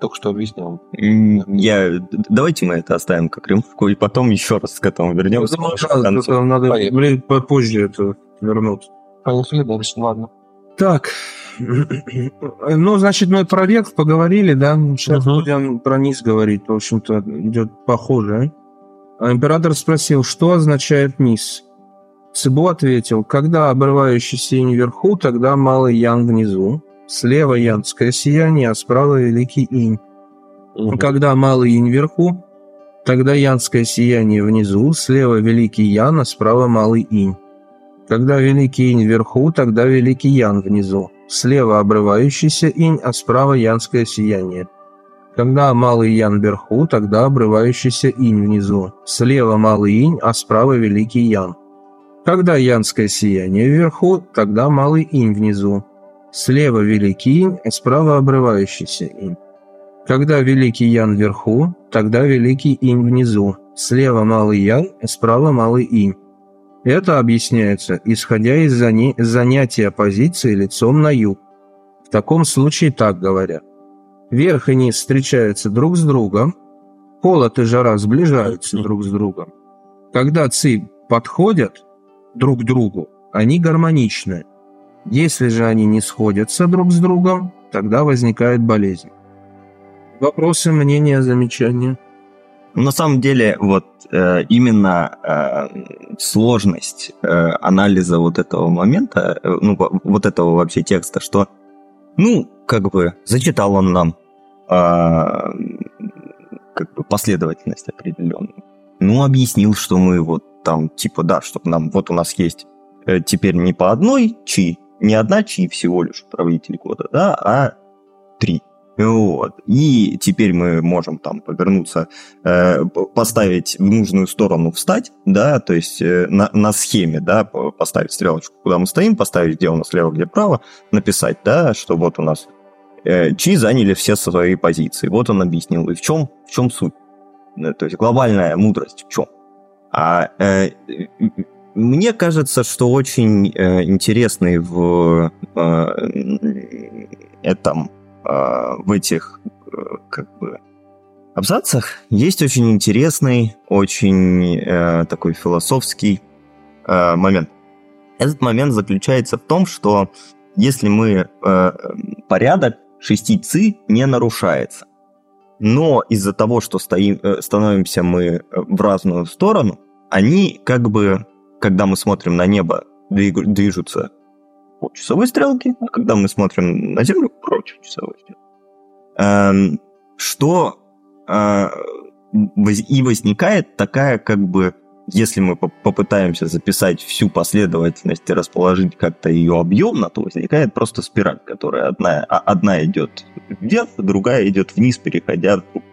Speaker 5: Только что объяснял.
Speaker 1: Я... Давайте мы это оставим как ремарку, и потом еще раз к этому вернемся.
Speaker 2: Ну, это надо
Speaker 5: Поехали.
Speaker 2: блин, попозже это вернуть.
Speaker 5: Поехали дальше, ладно.
Speaker 2: Так, ну, значит, мы про верх поговорили, да? Сейчас
Speaker 5: Мгм.
Speaker 2: будем про низ говорить. В общем-то, идет похоже. А император спросил, что означает низ? Цибу ответил, когда обрывающий синь вверху, тогда малый ян внизу. Слева янское сияние, а справа великий инь.
Speaker 5: Мгм.
Speaker 2: Когда малый инь вверху, тогда янское сияние внизу, слева великий ян, а справа малый инь. Когда великий инь вверху, тогда великий ян внизу. Слева обрывающийся инь, а справа янское сияние. Когда малый ян вверху, тогда обрывающийся инь внизу. Слева малый инь, а справа великий ян. Когда янское сияние вверху, тогда малый инь внизу. Слева великий инь, а справа обрывающийся инь. Когда великий ян вверху, тогда великий инь внизу. Слева малый ян, а справа малый инь. Это объясняется, исходя из занятия позиции лицом на юг. В таком случае так говорят. Верх и низ встречаются друг с другом, холод и жара сближаются друг с другом. Когда ци подходят друг другу, они гармоничны. Если же они не сходятся друг с другом, тогда возникает болезнь. Вопросы, мнения, замечания?
Speaker 1: На самом деле, вот э, именно э, сложность э, анализа вот этого момента, э, ну, во- вот этого вообще текста, что, ну, как бы, зачитал он нам э, как бы последовательность определенную. Ну, объяснил, что мы вот там, типа, да, что нам, вот у нас есть э, теперь не по одной чи, не одна чи всего лишь правитель года, да, а три. Вот. И теперь мы можем там повернуться, э, поставить в нужную сторону встать, да, то есть э, на, на схеме, да, по- поставить стрелочку, куда мы стоим, поставить, где у нас слева, где право, написать, да, что вот у нас э, чи заняли все свои позиции. Вот он объяснил. И в чем, в чем суть? Э, То есть глобальная мудрость в чем? А э, мне кажется, что очень э, интересный в э, этом э, в этих э, как бы абзацах есть очень интересный, очень э, такой философский э, момент. Этот момент заключается в том, что если мы э, порядок шести ци не нарушается, но из-за того, что стоим, э, становимся мы в разную сторону, они как бы, когда мы смотрим на небо, движутся по часовой стрелке, а когда мы смотрим на Землю, против часовой стрелки. Эм, что э, и возникает такая как бы, если мы поп- попытаемся записать всю последовательность и расположить как-то ее объемно, то возникает просто спираль, которая одна, а- одна идет вверх, другая идет вниз, переходя в другую.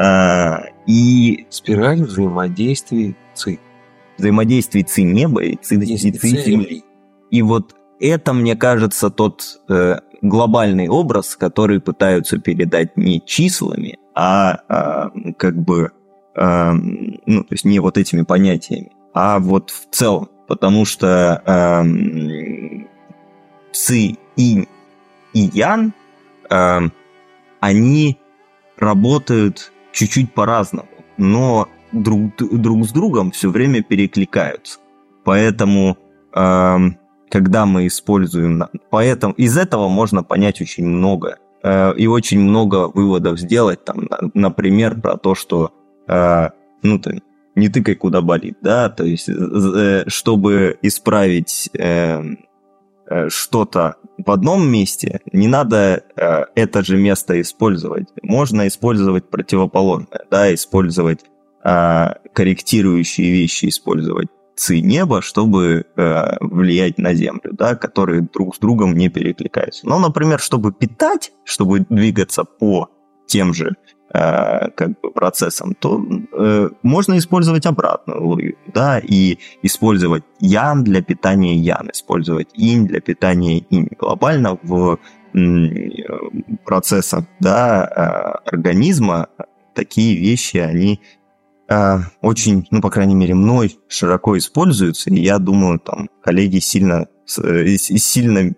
Speaker 1: А, и
Speaker 5: Спираль взаимодействий ЦИ.
Speaker 1: взаимодействие ци неба и ци, и ци земли. И вот это, мне кажется, тот э, глобальный образ, который пытаются передать не числами, а, а, как бы, а, ну, то есть не вот этими понятиями, а вот в целом. Потому что эм, ци, инь и ян, эм, они работают чуть-чуть по-разному, но друг, друг с другом все время перекликаются. Поэтому, эм, когда мы используем... Поэтому из этого можно понять очень много. э, и очень много выводов сделать. Там, на- например, про то, что э, ну, ты не тыкай, куда болит, да, то есть, э, чтобы исправить э, э, что-то в одном месте, не надо э, это же место использовать. Можно использовать противоположное, да, использовать э, корректирующие вещи, использовать ци неба, чтобы э, влиять на Землю, да, которые друг с другом не перекликаются. Но, например, чтобы питать, чтобы двигаться по тем же э, как бы процессам, то э, можно использовать обратную логику, да, и использовать ян для питания ян, использовать инь для питания инь. Глобально в процессах, да, э, организма такие вещи, они э, очень, ну, по крайней мере, мной широко используются, и я думаю, там, коллеги сильно, э, сильно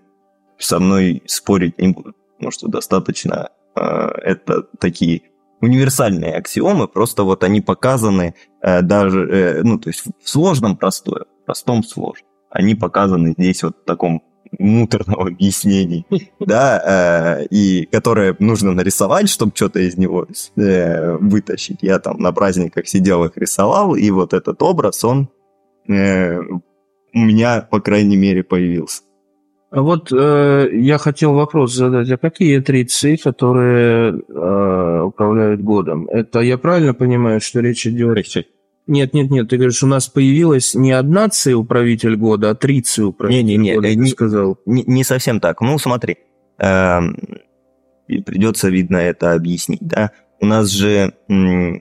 Speaker 1: со мной спорить не будут, потому что достаточно э, это такие универсальные аксиомы, просто вот они показаны э, даже, ну, то есть в сложном простое, в простом сложном. Они показаны здесь вот в таком муторном объяснении, да, э, и которое нужно нарисовать, чтобы что-то из него э, вытащить. Я там на праздниках сидел их рисовал, и вот этот образ, он э, у меня, по крайней мере, появился.
Speaker 2: А вот э, я хотел вопрос задать. А какие три ЦИ, которые э, управляют годом? Это я правильно понимаю, что речь идет... Нет, нет, нет, ты говоришь, у нас появилась не одна ЦИ управитель года, а три ЦИ управитель
Speaker 1: Не-не-не,
Speaker 2: года,
Speaker 1: э,
Speaker 2: ты
Speaker 1: не-
Speaker 2: сказал.
Speaker 1: Не, не совсем так. Ну, смотри, эм, и придется, видно, это объяснить, да. У нас же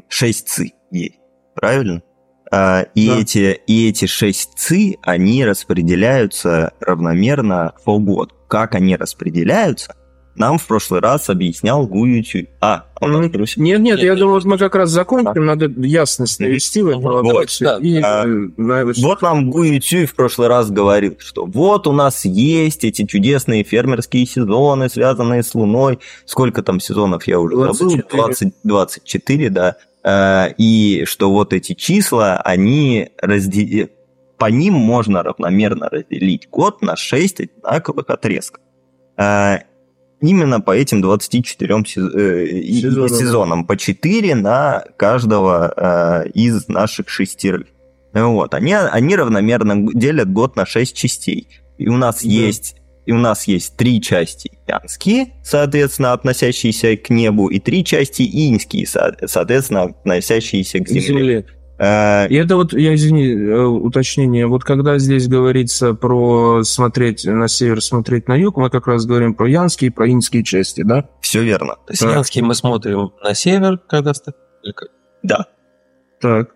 Speaker 1: 6 ци есть, правильно? А, и,
Speaker 2: Да.
Speaker 1: эти, и эти 6 ци, они распределяются равномерно по году. Как они распределяются, нам в прошлый раз объяснял Гу Ютюй. А, он
Speaker 2: Мгм.
Speaker 1: открылся.
Speaker 2: Нет, нет,
Speaker 5: Нет,
Speaker 2: я
Speaker 5: нет.
Speaker 2: думал, мы как раз закончим, надо ясность навести в этом
Speaker 1: Вот,
Speaker 2: вопросе.
Speaker 5: да.
Speaker 2: И,
Speaker 1: А,
Speaker 2: э, на-
Speaker 1: Вот нам Гу Ютюй в прошлый раз говорил, что вот у нас есть эти чудесные фермерские сезоны, связанные с Луной. Сколько там сезонов, я уже забыл.
Speaker 2: 24.
Speaker 1: 20, 24, да. Э, И что вот эти числа, они разде- по ним можно равномерно разделить год на 6 одинаковых отрезков. Именно по этим 24 сез- э,
Speaker 2: Сезонам.
Speaker 1: сезонам, по 4 на каждого э, из наших шестерых. Вот, они, они равномерно делят год на 6 частей. И у нас
Speaker 2: Да.
Speaker 1: есть и у нас есть три части янские, соответственно, относящиеся к небу, и три части иньские, со- соответственно, относящиеся к земле.
Speaker 2: Земле.
Speaker 1: Э,
Speaker 2: И это вот, я извини, э, уточнение, вот когда здесь говорится про смотреть на север, смотреть на юг, мы как раз говорим про янские и про инские части, да?
Speaker 1: все верно.
Speaker 5: То есть Янский мы смотрим на север, когда...
Speaker 1: Да.
Speaker 2: Так.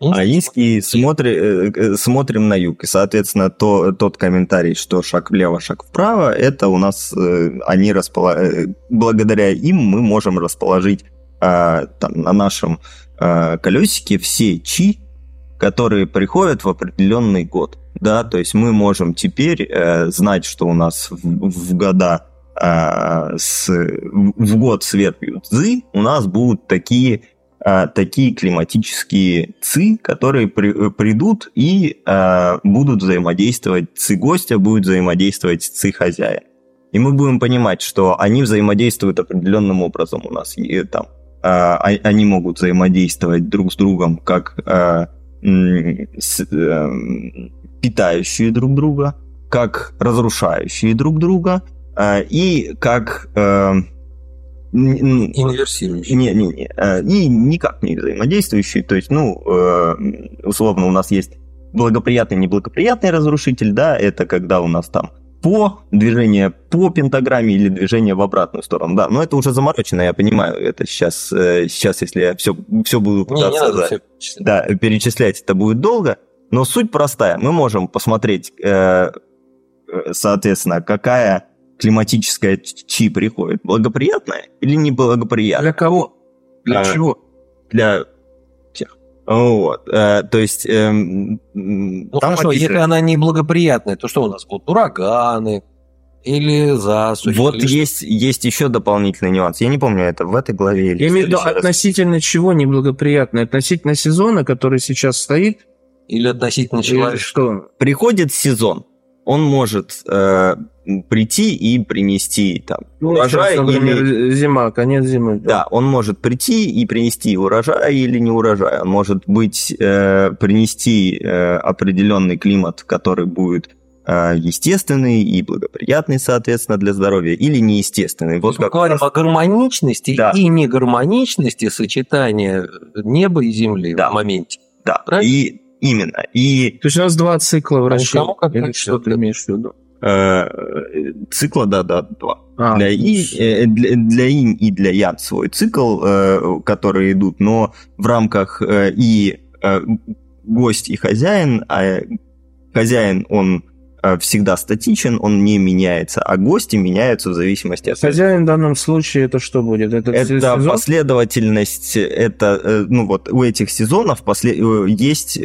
Speaker 1: А инский смотри, э, смотрим на юг. И, соответственно, то, тот комментарий, что шаг влево, шаг вправо, это у нас они распола... э, благодаря им мы можем расположить э, там, на нашем э, колесике все чи, которые приходят в определенный год. Да, то есть мы можем теперь э, знать, что у нас в, в года э, с, в год с ветвью Цзы у нас будут такие а, такие климатические ци, которые при- придут и а, будут взаимодействовать, ци гостя будет взаимодействовать с ци хозяин. И мы будем понимать, что они взаимодействуют определенным образом у нас. И, там, они могут взаимодействовать друг с другом как а, с- эм, питающие друг друга, как разрушающие друг друга, а, и как эм, н- н-
Speaker 5: Инверсирующий.
Speaker 1: не-не-не. э, И никак не взаимодействующие. То есть, ну, э, условно, у нас есть благоприятный, неблагоприятный разрушитель, да, это когда у нас там по движение по пентаграмме или движение в обратную сторону, да, но это уже заморочено, я понимаю, это сейчас, э, сейчас если я все, все буду
Speaker 5: Не, не
Speaker 1: пытаться
Speaker 5: надо
Speaker 1: за-
Speaker 5: всё перечислять.
Speaker 1: да, перечислять это будет долго, но суть простая. Мы можем посмотреть, э, э, соответственно, какая климатическая чи приходит, благоприятная или неблагоприятная
Speaker 2: Для кого? Для
Speaker 1: А,
Speaker 2: чего?
Speaker 1: для. Вот, э, то есть... эм, м,
Speaker 5: Ну
Speaker 1: там
Speaker 5: хорошо,
Speaker 1: описано-
Speaker 5: если она неблагоприятная, то что у нас будут? Ураганы или засухи?
Speaker 1: Вот
Speaker 5: или что?
Speaker 1: есть, есть еще дополнительный нюанс. Я не помню, это в этой главе или
Speaker 2: Я имею в виду относительно чего неблагоприятно? Относительно сезона, который сейчас стоит?
Speaker 5: Или относительно
Speaker 2: Или
Speaker 5: человека?
Speaker 2: что?
Speaker 1: Приходит сезон, он может э, прийти и принести там
Speaker 2: Ну,
Speaker 1: урожай
Speaker 2: сейчас, например,
Speaker 1: или...
Speaker 2: зима, конец зимы.
Speaker 1: Да, он может прийти и принести урожай или не урожай. Он может быть э, принести э, определенный климат, который будет э, естественный и благоприятный, соответственно, для здоровья, или неестественный. Вот
Speaker 5: мы
Speaker 1: как
Speaker 5: говорим о гармоничности
Speaker 1: Да.
Speaker 5: и негармоничности сочетания неба и земли
Speaker 1: Да.
Speaker 5: в моменте.
Speaker 1: да,
Speaker 5: правильно?
Speaker 1: и именно и
Speaker 2: То есть у нас два цикла вращения.
Speaker 5: кому как
Speaker 2: Или что ты имеешь в виду?
Speaker 1: э, цикла, да, да, два.
Speaker 2: А,
Speaker 1: для, и, э, для, для инь и для ян свой цикл, э, которые идут, но в рамках и гость и хозяин, а хозяин, он всегда статичен, он не меняется, а гости меняются в зависимости от...
Speaker 2: Хозяин в данном случае это что будет? Это,
Speaker 1: Это
Speaker 2: сезон?
Speaker 1: последовательность, это, ну вот, у этих сезонов после, есть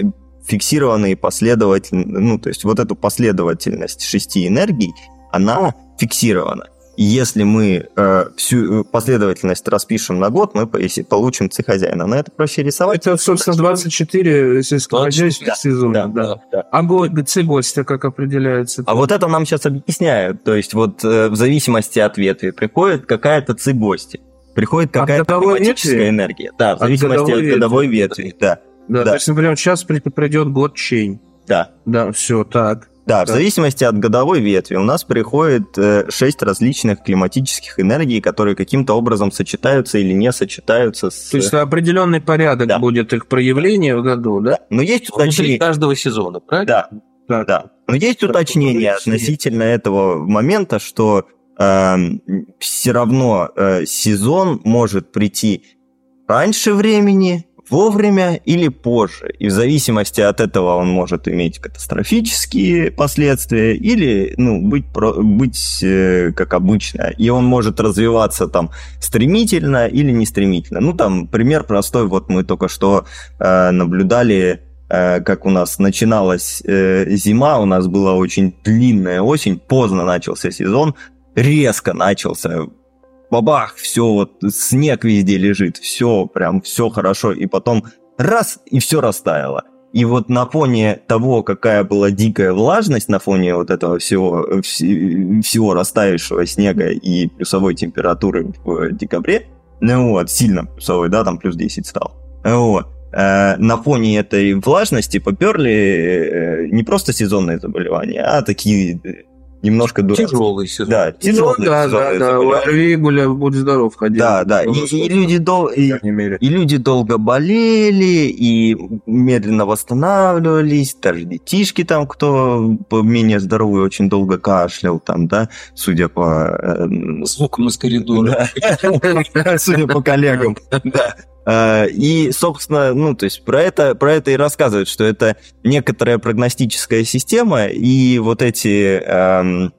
Speaker 1: фиксированные последовательности, ну, то есть вот эту последовательность шести энергий, она фиксирована. И Если мы э, всю э, последовательность распишем на год, мы получим ци хозяина. Но это проще рисовать.
Speaker 2: Это, собственно, 24 сельскохозяйственных
Speaker 5: 24,
Speaker 2: сезона. Да,
Speaker 1: да.
Speaker 2: А го- ци гостя как определяется?
Speaker 1: А вот это нам сейчас объясняют. То есть вот э, в зависимости от ветви приходит какая-то ци гости. Приходит
Speaker 2: От
Speaker 1: какая-то климатическая
Speaker 2: ветви?
Speaker 1: энергия. Да, в
Speaker 2: От
Speaker 1: зависимости
Speaker 2: годовой
Speaker 1: от
Speaker 2: ветви.
Speaker 1: годовой ветви. Да,
Speaker 2: да,
Speaker 1: да.
Speaker 2: То есть, например, сейчас при- придет год чень.
Speaker 1: да.
Speaker 2: Да, все, так.
Speaker 1: Да, в
Speaker 2: Да.
Speaker 1: зависимости от годовой ветви у нас приходит э, шесть различных климатических энергий, которые каким-то образом сочетаются или не сочетаются с...
Speaker 2: То есть определенный порядок
Speaker 1: Да.
Speaker 2: будет их проявления в году, да?
Speaker 1: Но есть
Speaker 5: Внутри
Speaker 1: уточнение...
Speaker 5: каждого сезона, правильно?
Speaker 1: Да,
Speaker 2: Так.
Speaker 1: да. Но есть
Speaker 2: Так,
Speaker 1: уточнение относительно этого момента, что все равно э, сезон может прийти раньше времени, вовремя или позже. И в зависимости от этого он может иметь катастрофические последствия или ну, быть, про- быть э, как обычно. И он может развиваться там стремительно или не стремительно. Ну, там пример простой. Вот мы только что э, наблюдали э, как у нас начиналась э, зима, у нас была очень длинная осень, поздно начался сезон, резко начался, бабах, все вот, снег везде лежит, все, прям все хорошо, и потом раз, и все растаяло. И вот на фоне того, какая была дикая влажность, на фоне вот этого всего, вс- всего растаявшего снега и плюсовой температуры в декабре, ну вот, сильно плюсовой, да, там плюс 10 стал. Вот. Э, на фоне этой влажности поперли э, не просто сезонные заболевания, а такие э, немножко.
Speaker 5: Тяжелый сезон.
Speaker 1: Да,
Speaker 2: Ну,
Speaker 1: тяжелые
Speaker 2: да, да,
Speaker 1: сезонные
Speaker 2: да.
Speaker 1: заболевания.
Speaker 2: ОРВИ, гуля, будь здоров, ходил.
Speaker 1: Да, да. И, и люди дол- и- и люди долго болели, и медленно восстанавливались, даже детишки там, кто менее здоровый, очень долго кашлял там, да, судя по... э,
Speaker 5: Звуком из коридора.
Speaker 1: Да. Судя по коллегам. Да. Э, И, собственно, ну, то есть про это, про это и рассказывают, что это некоторая прогностическая система, и вот эти... эм,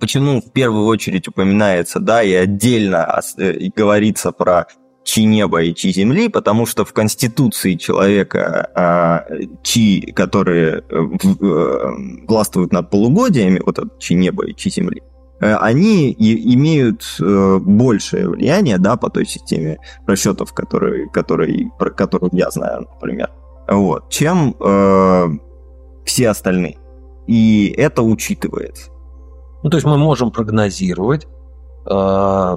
Speaker 1: Почему в первую очередь упоминается, да, и отдельно э, говорится про чи неба и чи земли, потому что в конституции человека а, чи, которые э, э, властвуют над полугодиями, вот это чи неба и чи земли, э, они и- имеют э, большее влияние, да, по той системе расчетов, которые, которые, про которую я знаю, например, вот, чем э, все остальные. И это учитывается.
Speaker 5: Ну, то есть мы можем прогнозировать э,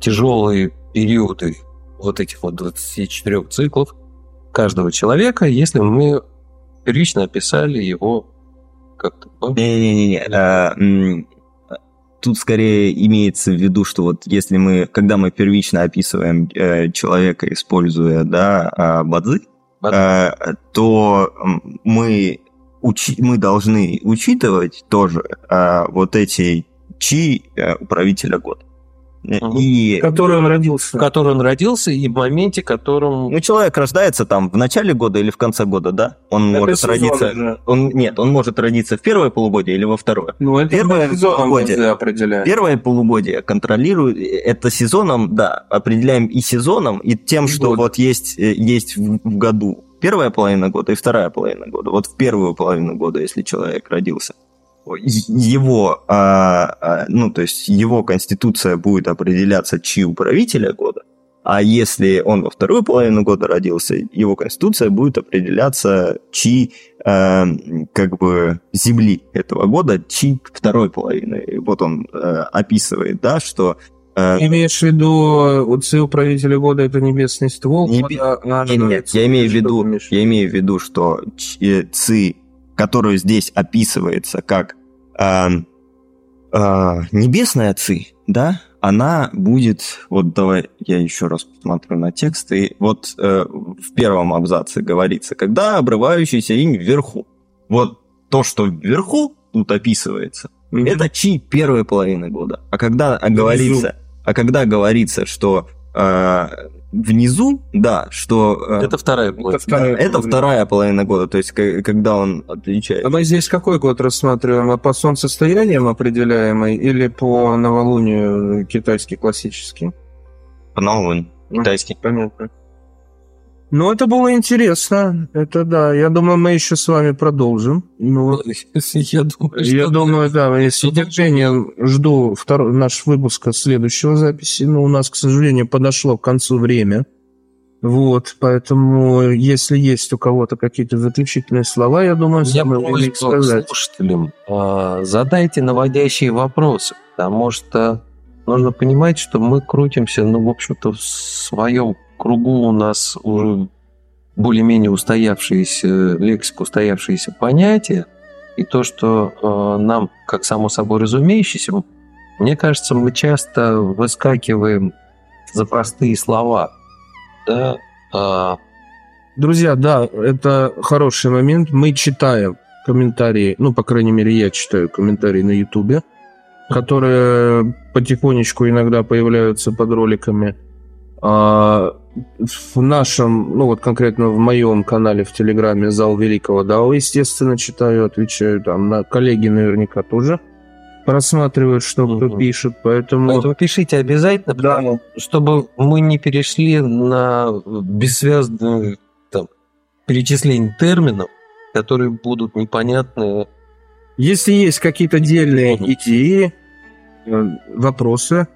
Speaker 5: тяжелые периоды вот этих вот 24 циклов каждого человека, если мы первично описали его как-то.
Speaker 1: Не-не-не, м, тут скорее имеется в виду, что вот если мы, когда мы первично описываем э, человека, используя, да, а, бадзи, э, то мы учи- мы должны учитывать тоже а, вот эти чи э, управителя года.
Speaker 5: Мгм.
Speaker 1: И
Speaker 2: Который он
Speaker 5: в
Speaker 2: родился.
Speaker 5: котором он родился и в моменте, в котором...
Speaker 1: ну, человек рождается там в начале года или в конце года, да? Он
Speaker 2: Это
Speaker 1: может
Speaker 2: сезоны
Speaker 1: родиться.
Speaker 2: же.
Speaker 1: Он, нет, он может родиться в первое полугодие или во второе.
Speaker 2: Ну, это
Speaker 1: Первое полугодие.
Speaker 2: ВЗ определяет.
Speaker 1: Первое полугодие контролирует это сезоном, да, определяем и сезоном, и тем,
Speaker 2: И
Speaker 1: что
Speaker 2: годом.
Speaker 1: вот есть, э, есть в, в году первая половина года и вторая половина года. Вот в первую половину года, если человек родился, его, а, а, ну, то есть его конституция будет определяться чи управителя года, а если он во вторую половину года родился, его конституция будет определяться чи э, как бы земли этого года, чи второй половины. И вот он э, описывает, да, что э,
Speaker 2: Имеешь в виду, отцы управителя года это небесный ствол?
Speaker 1: Не
Speaker 2: года, а
Speaker 1: Нет, я имею в виду, я имею в виду, что э, ци, которую здесь описывается как а, а, небесная ци, да, она будет, вот давай я еще раз посмотрю на текст, и вот э, в первом абзаце говорится, когда обрывающийся инь вверху. Вот то, что вверху тут описывается,
Speaker 2: Мгм.
Speaker 1: это чи первой половины года. А когда говорится, а когда говорится, что э, внизу, да, что э,
Speaker 5: Это вторая половина.
Speaker 2: Это вторая
Speaker 1: это
Speaker 2: половина.
Speaker 1: вторая половина года, то есть когда он отличается.
Speaker 2: А мы здесь какой год рассматриваем? А по солнцестояниям определяемый или по новолунию китайский классический?
Speaker 1: По новому китайский.
Speaker 2: Понятно. Ну, это было интересно. Это да. Я думаю, мы еще с вами продолжим. Ну,
Speaker 5: Я думаю,
Speaker 2: я думаю, да, я с нетерпением жду второй, наш выпуска следующего записи. Но у нас, к сожалению, подошло к концу время. Вот, поэтому, если есть у кого-то какие-то заключительные слова, я думаю,
Speaker 5: Я
Speaker 2: их
Speaker 5: к
Speaker 2: сказать.
Speaker 5: слушателям, а, задайте наводящие вопросы, потому что нужно понимать, что мы крутимся, ну, в общем-то, в своем кругу у нас уже более-менее устоявшиеся, лексика устоявшиеся понятия, и то, что э, нам, как само собой разумеющееся, мне кажется, мы часто выскакиваем за простые слова, да, а,
Speaker 2: Друзья, да, это хороший момент. Мы читаем комментарии, ну, по крайней мере, я читаю комментарии на Ютубе, которые потихонечку иногда появляются под роликами. А, в нашем, ну вот конкретно в моем канале в Телеграме «Зал Великого Дао», естественно, читаю, отвечаю там. На коллеги наверняка тоже просматривают, что кто
Speaker 5: Мгм.
Speaker 2: пишет, поэтому...
Speaker 5: Поэтому пишите обязательно,
Speaker 2: Да.
Speaker 5: потому- чтобы мы не перешли на бессвязное там, перечисление терминов, которые будут непонятны.
Speaker 2: Если есть какие-то отдельные идеи, э, вопросы,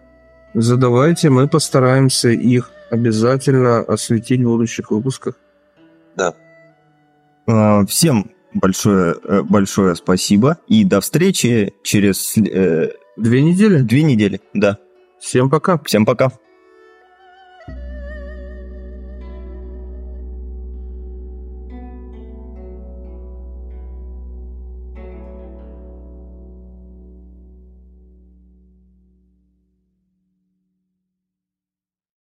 Speaker 2: задавайте, мы постараемся их обязательно осветить в будущих выпусках.
Speaker 5: Да.
Speaker 1: А, Всем большое, э, большое спасибо и до встречи через э,
Speaker 2: Две недели?
Speaker 1: две недели. Да.
Speaker 2: Всем пока.
Speaker 1: Всем пока.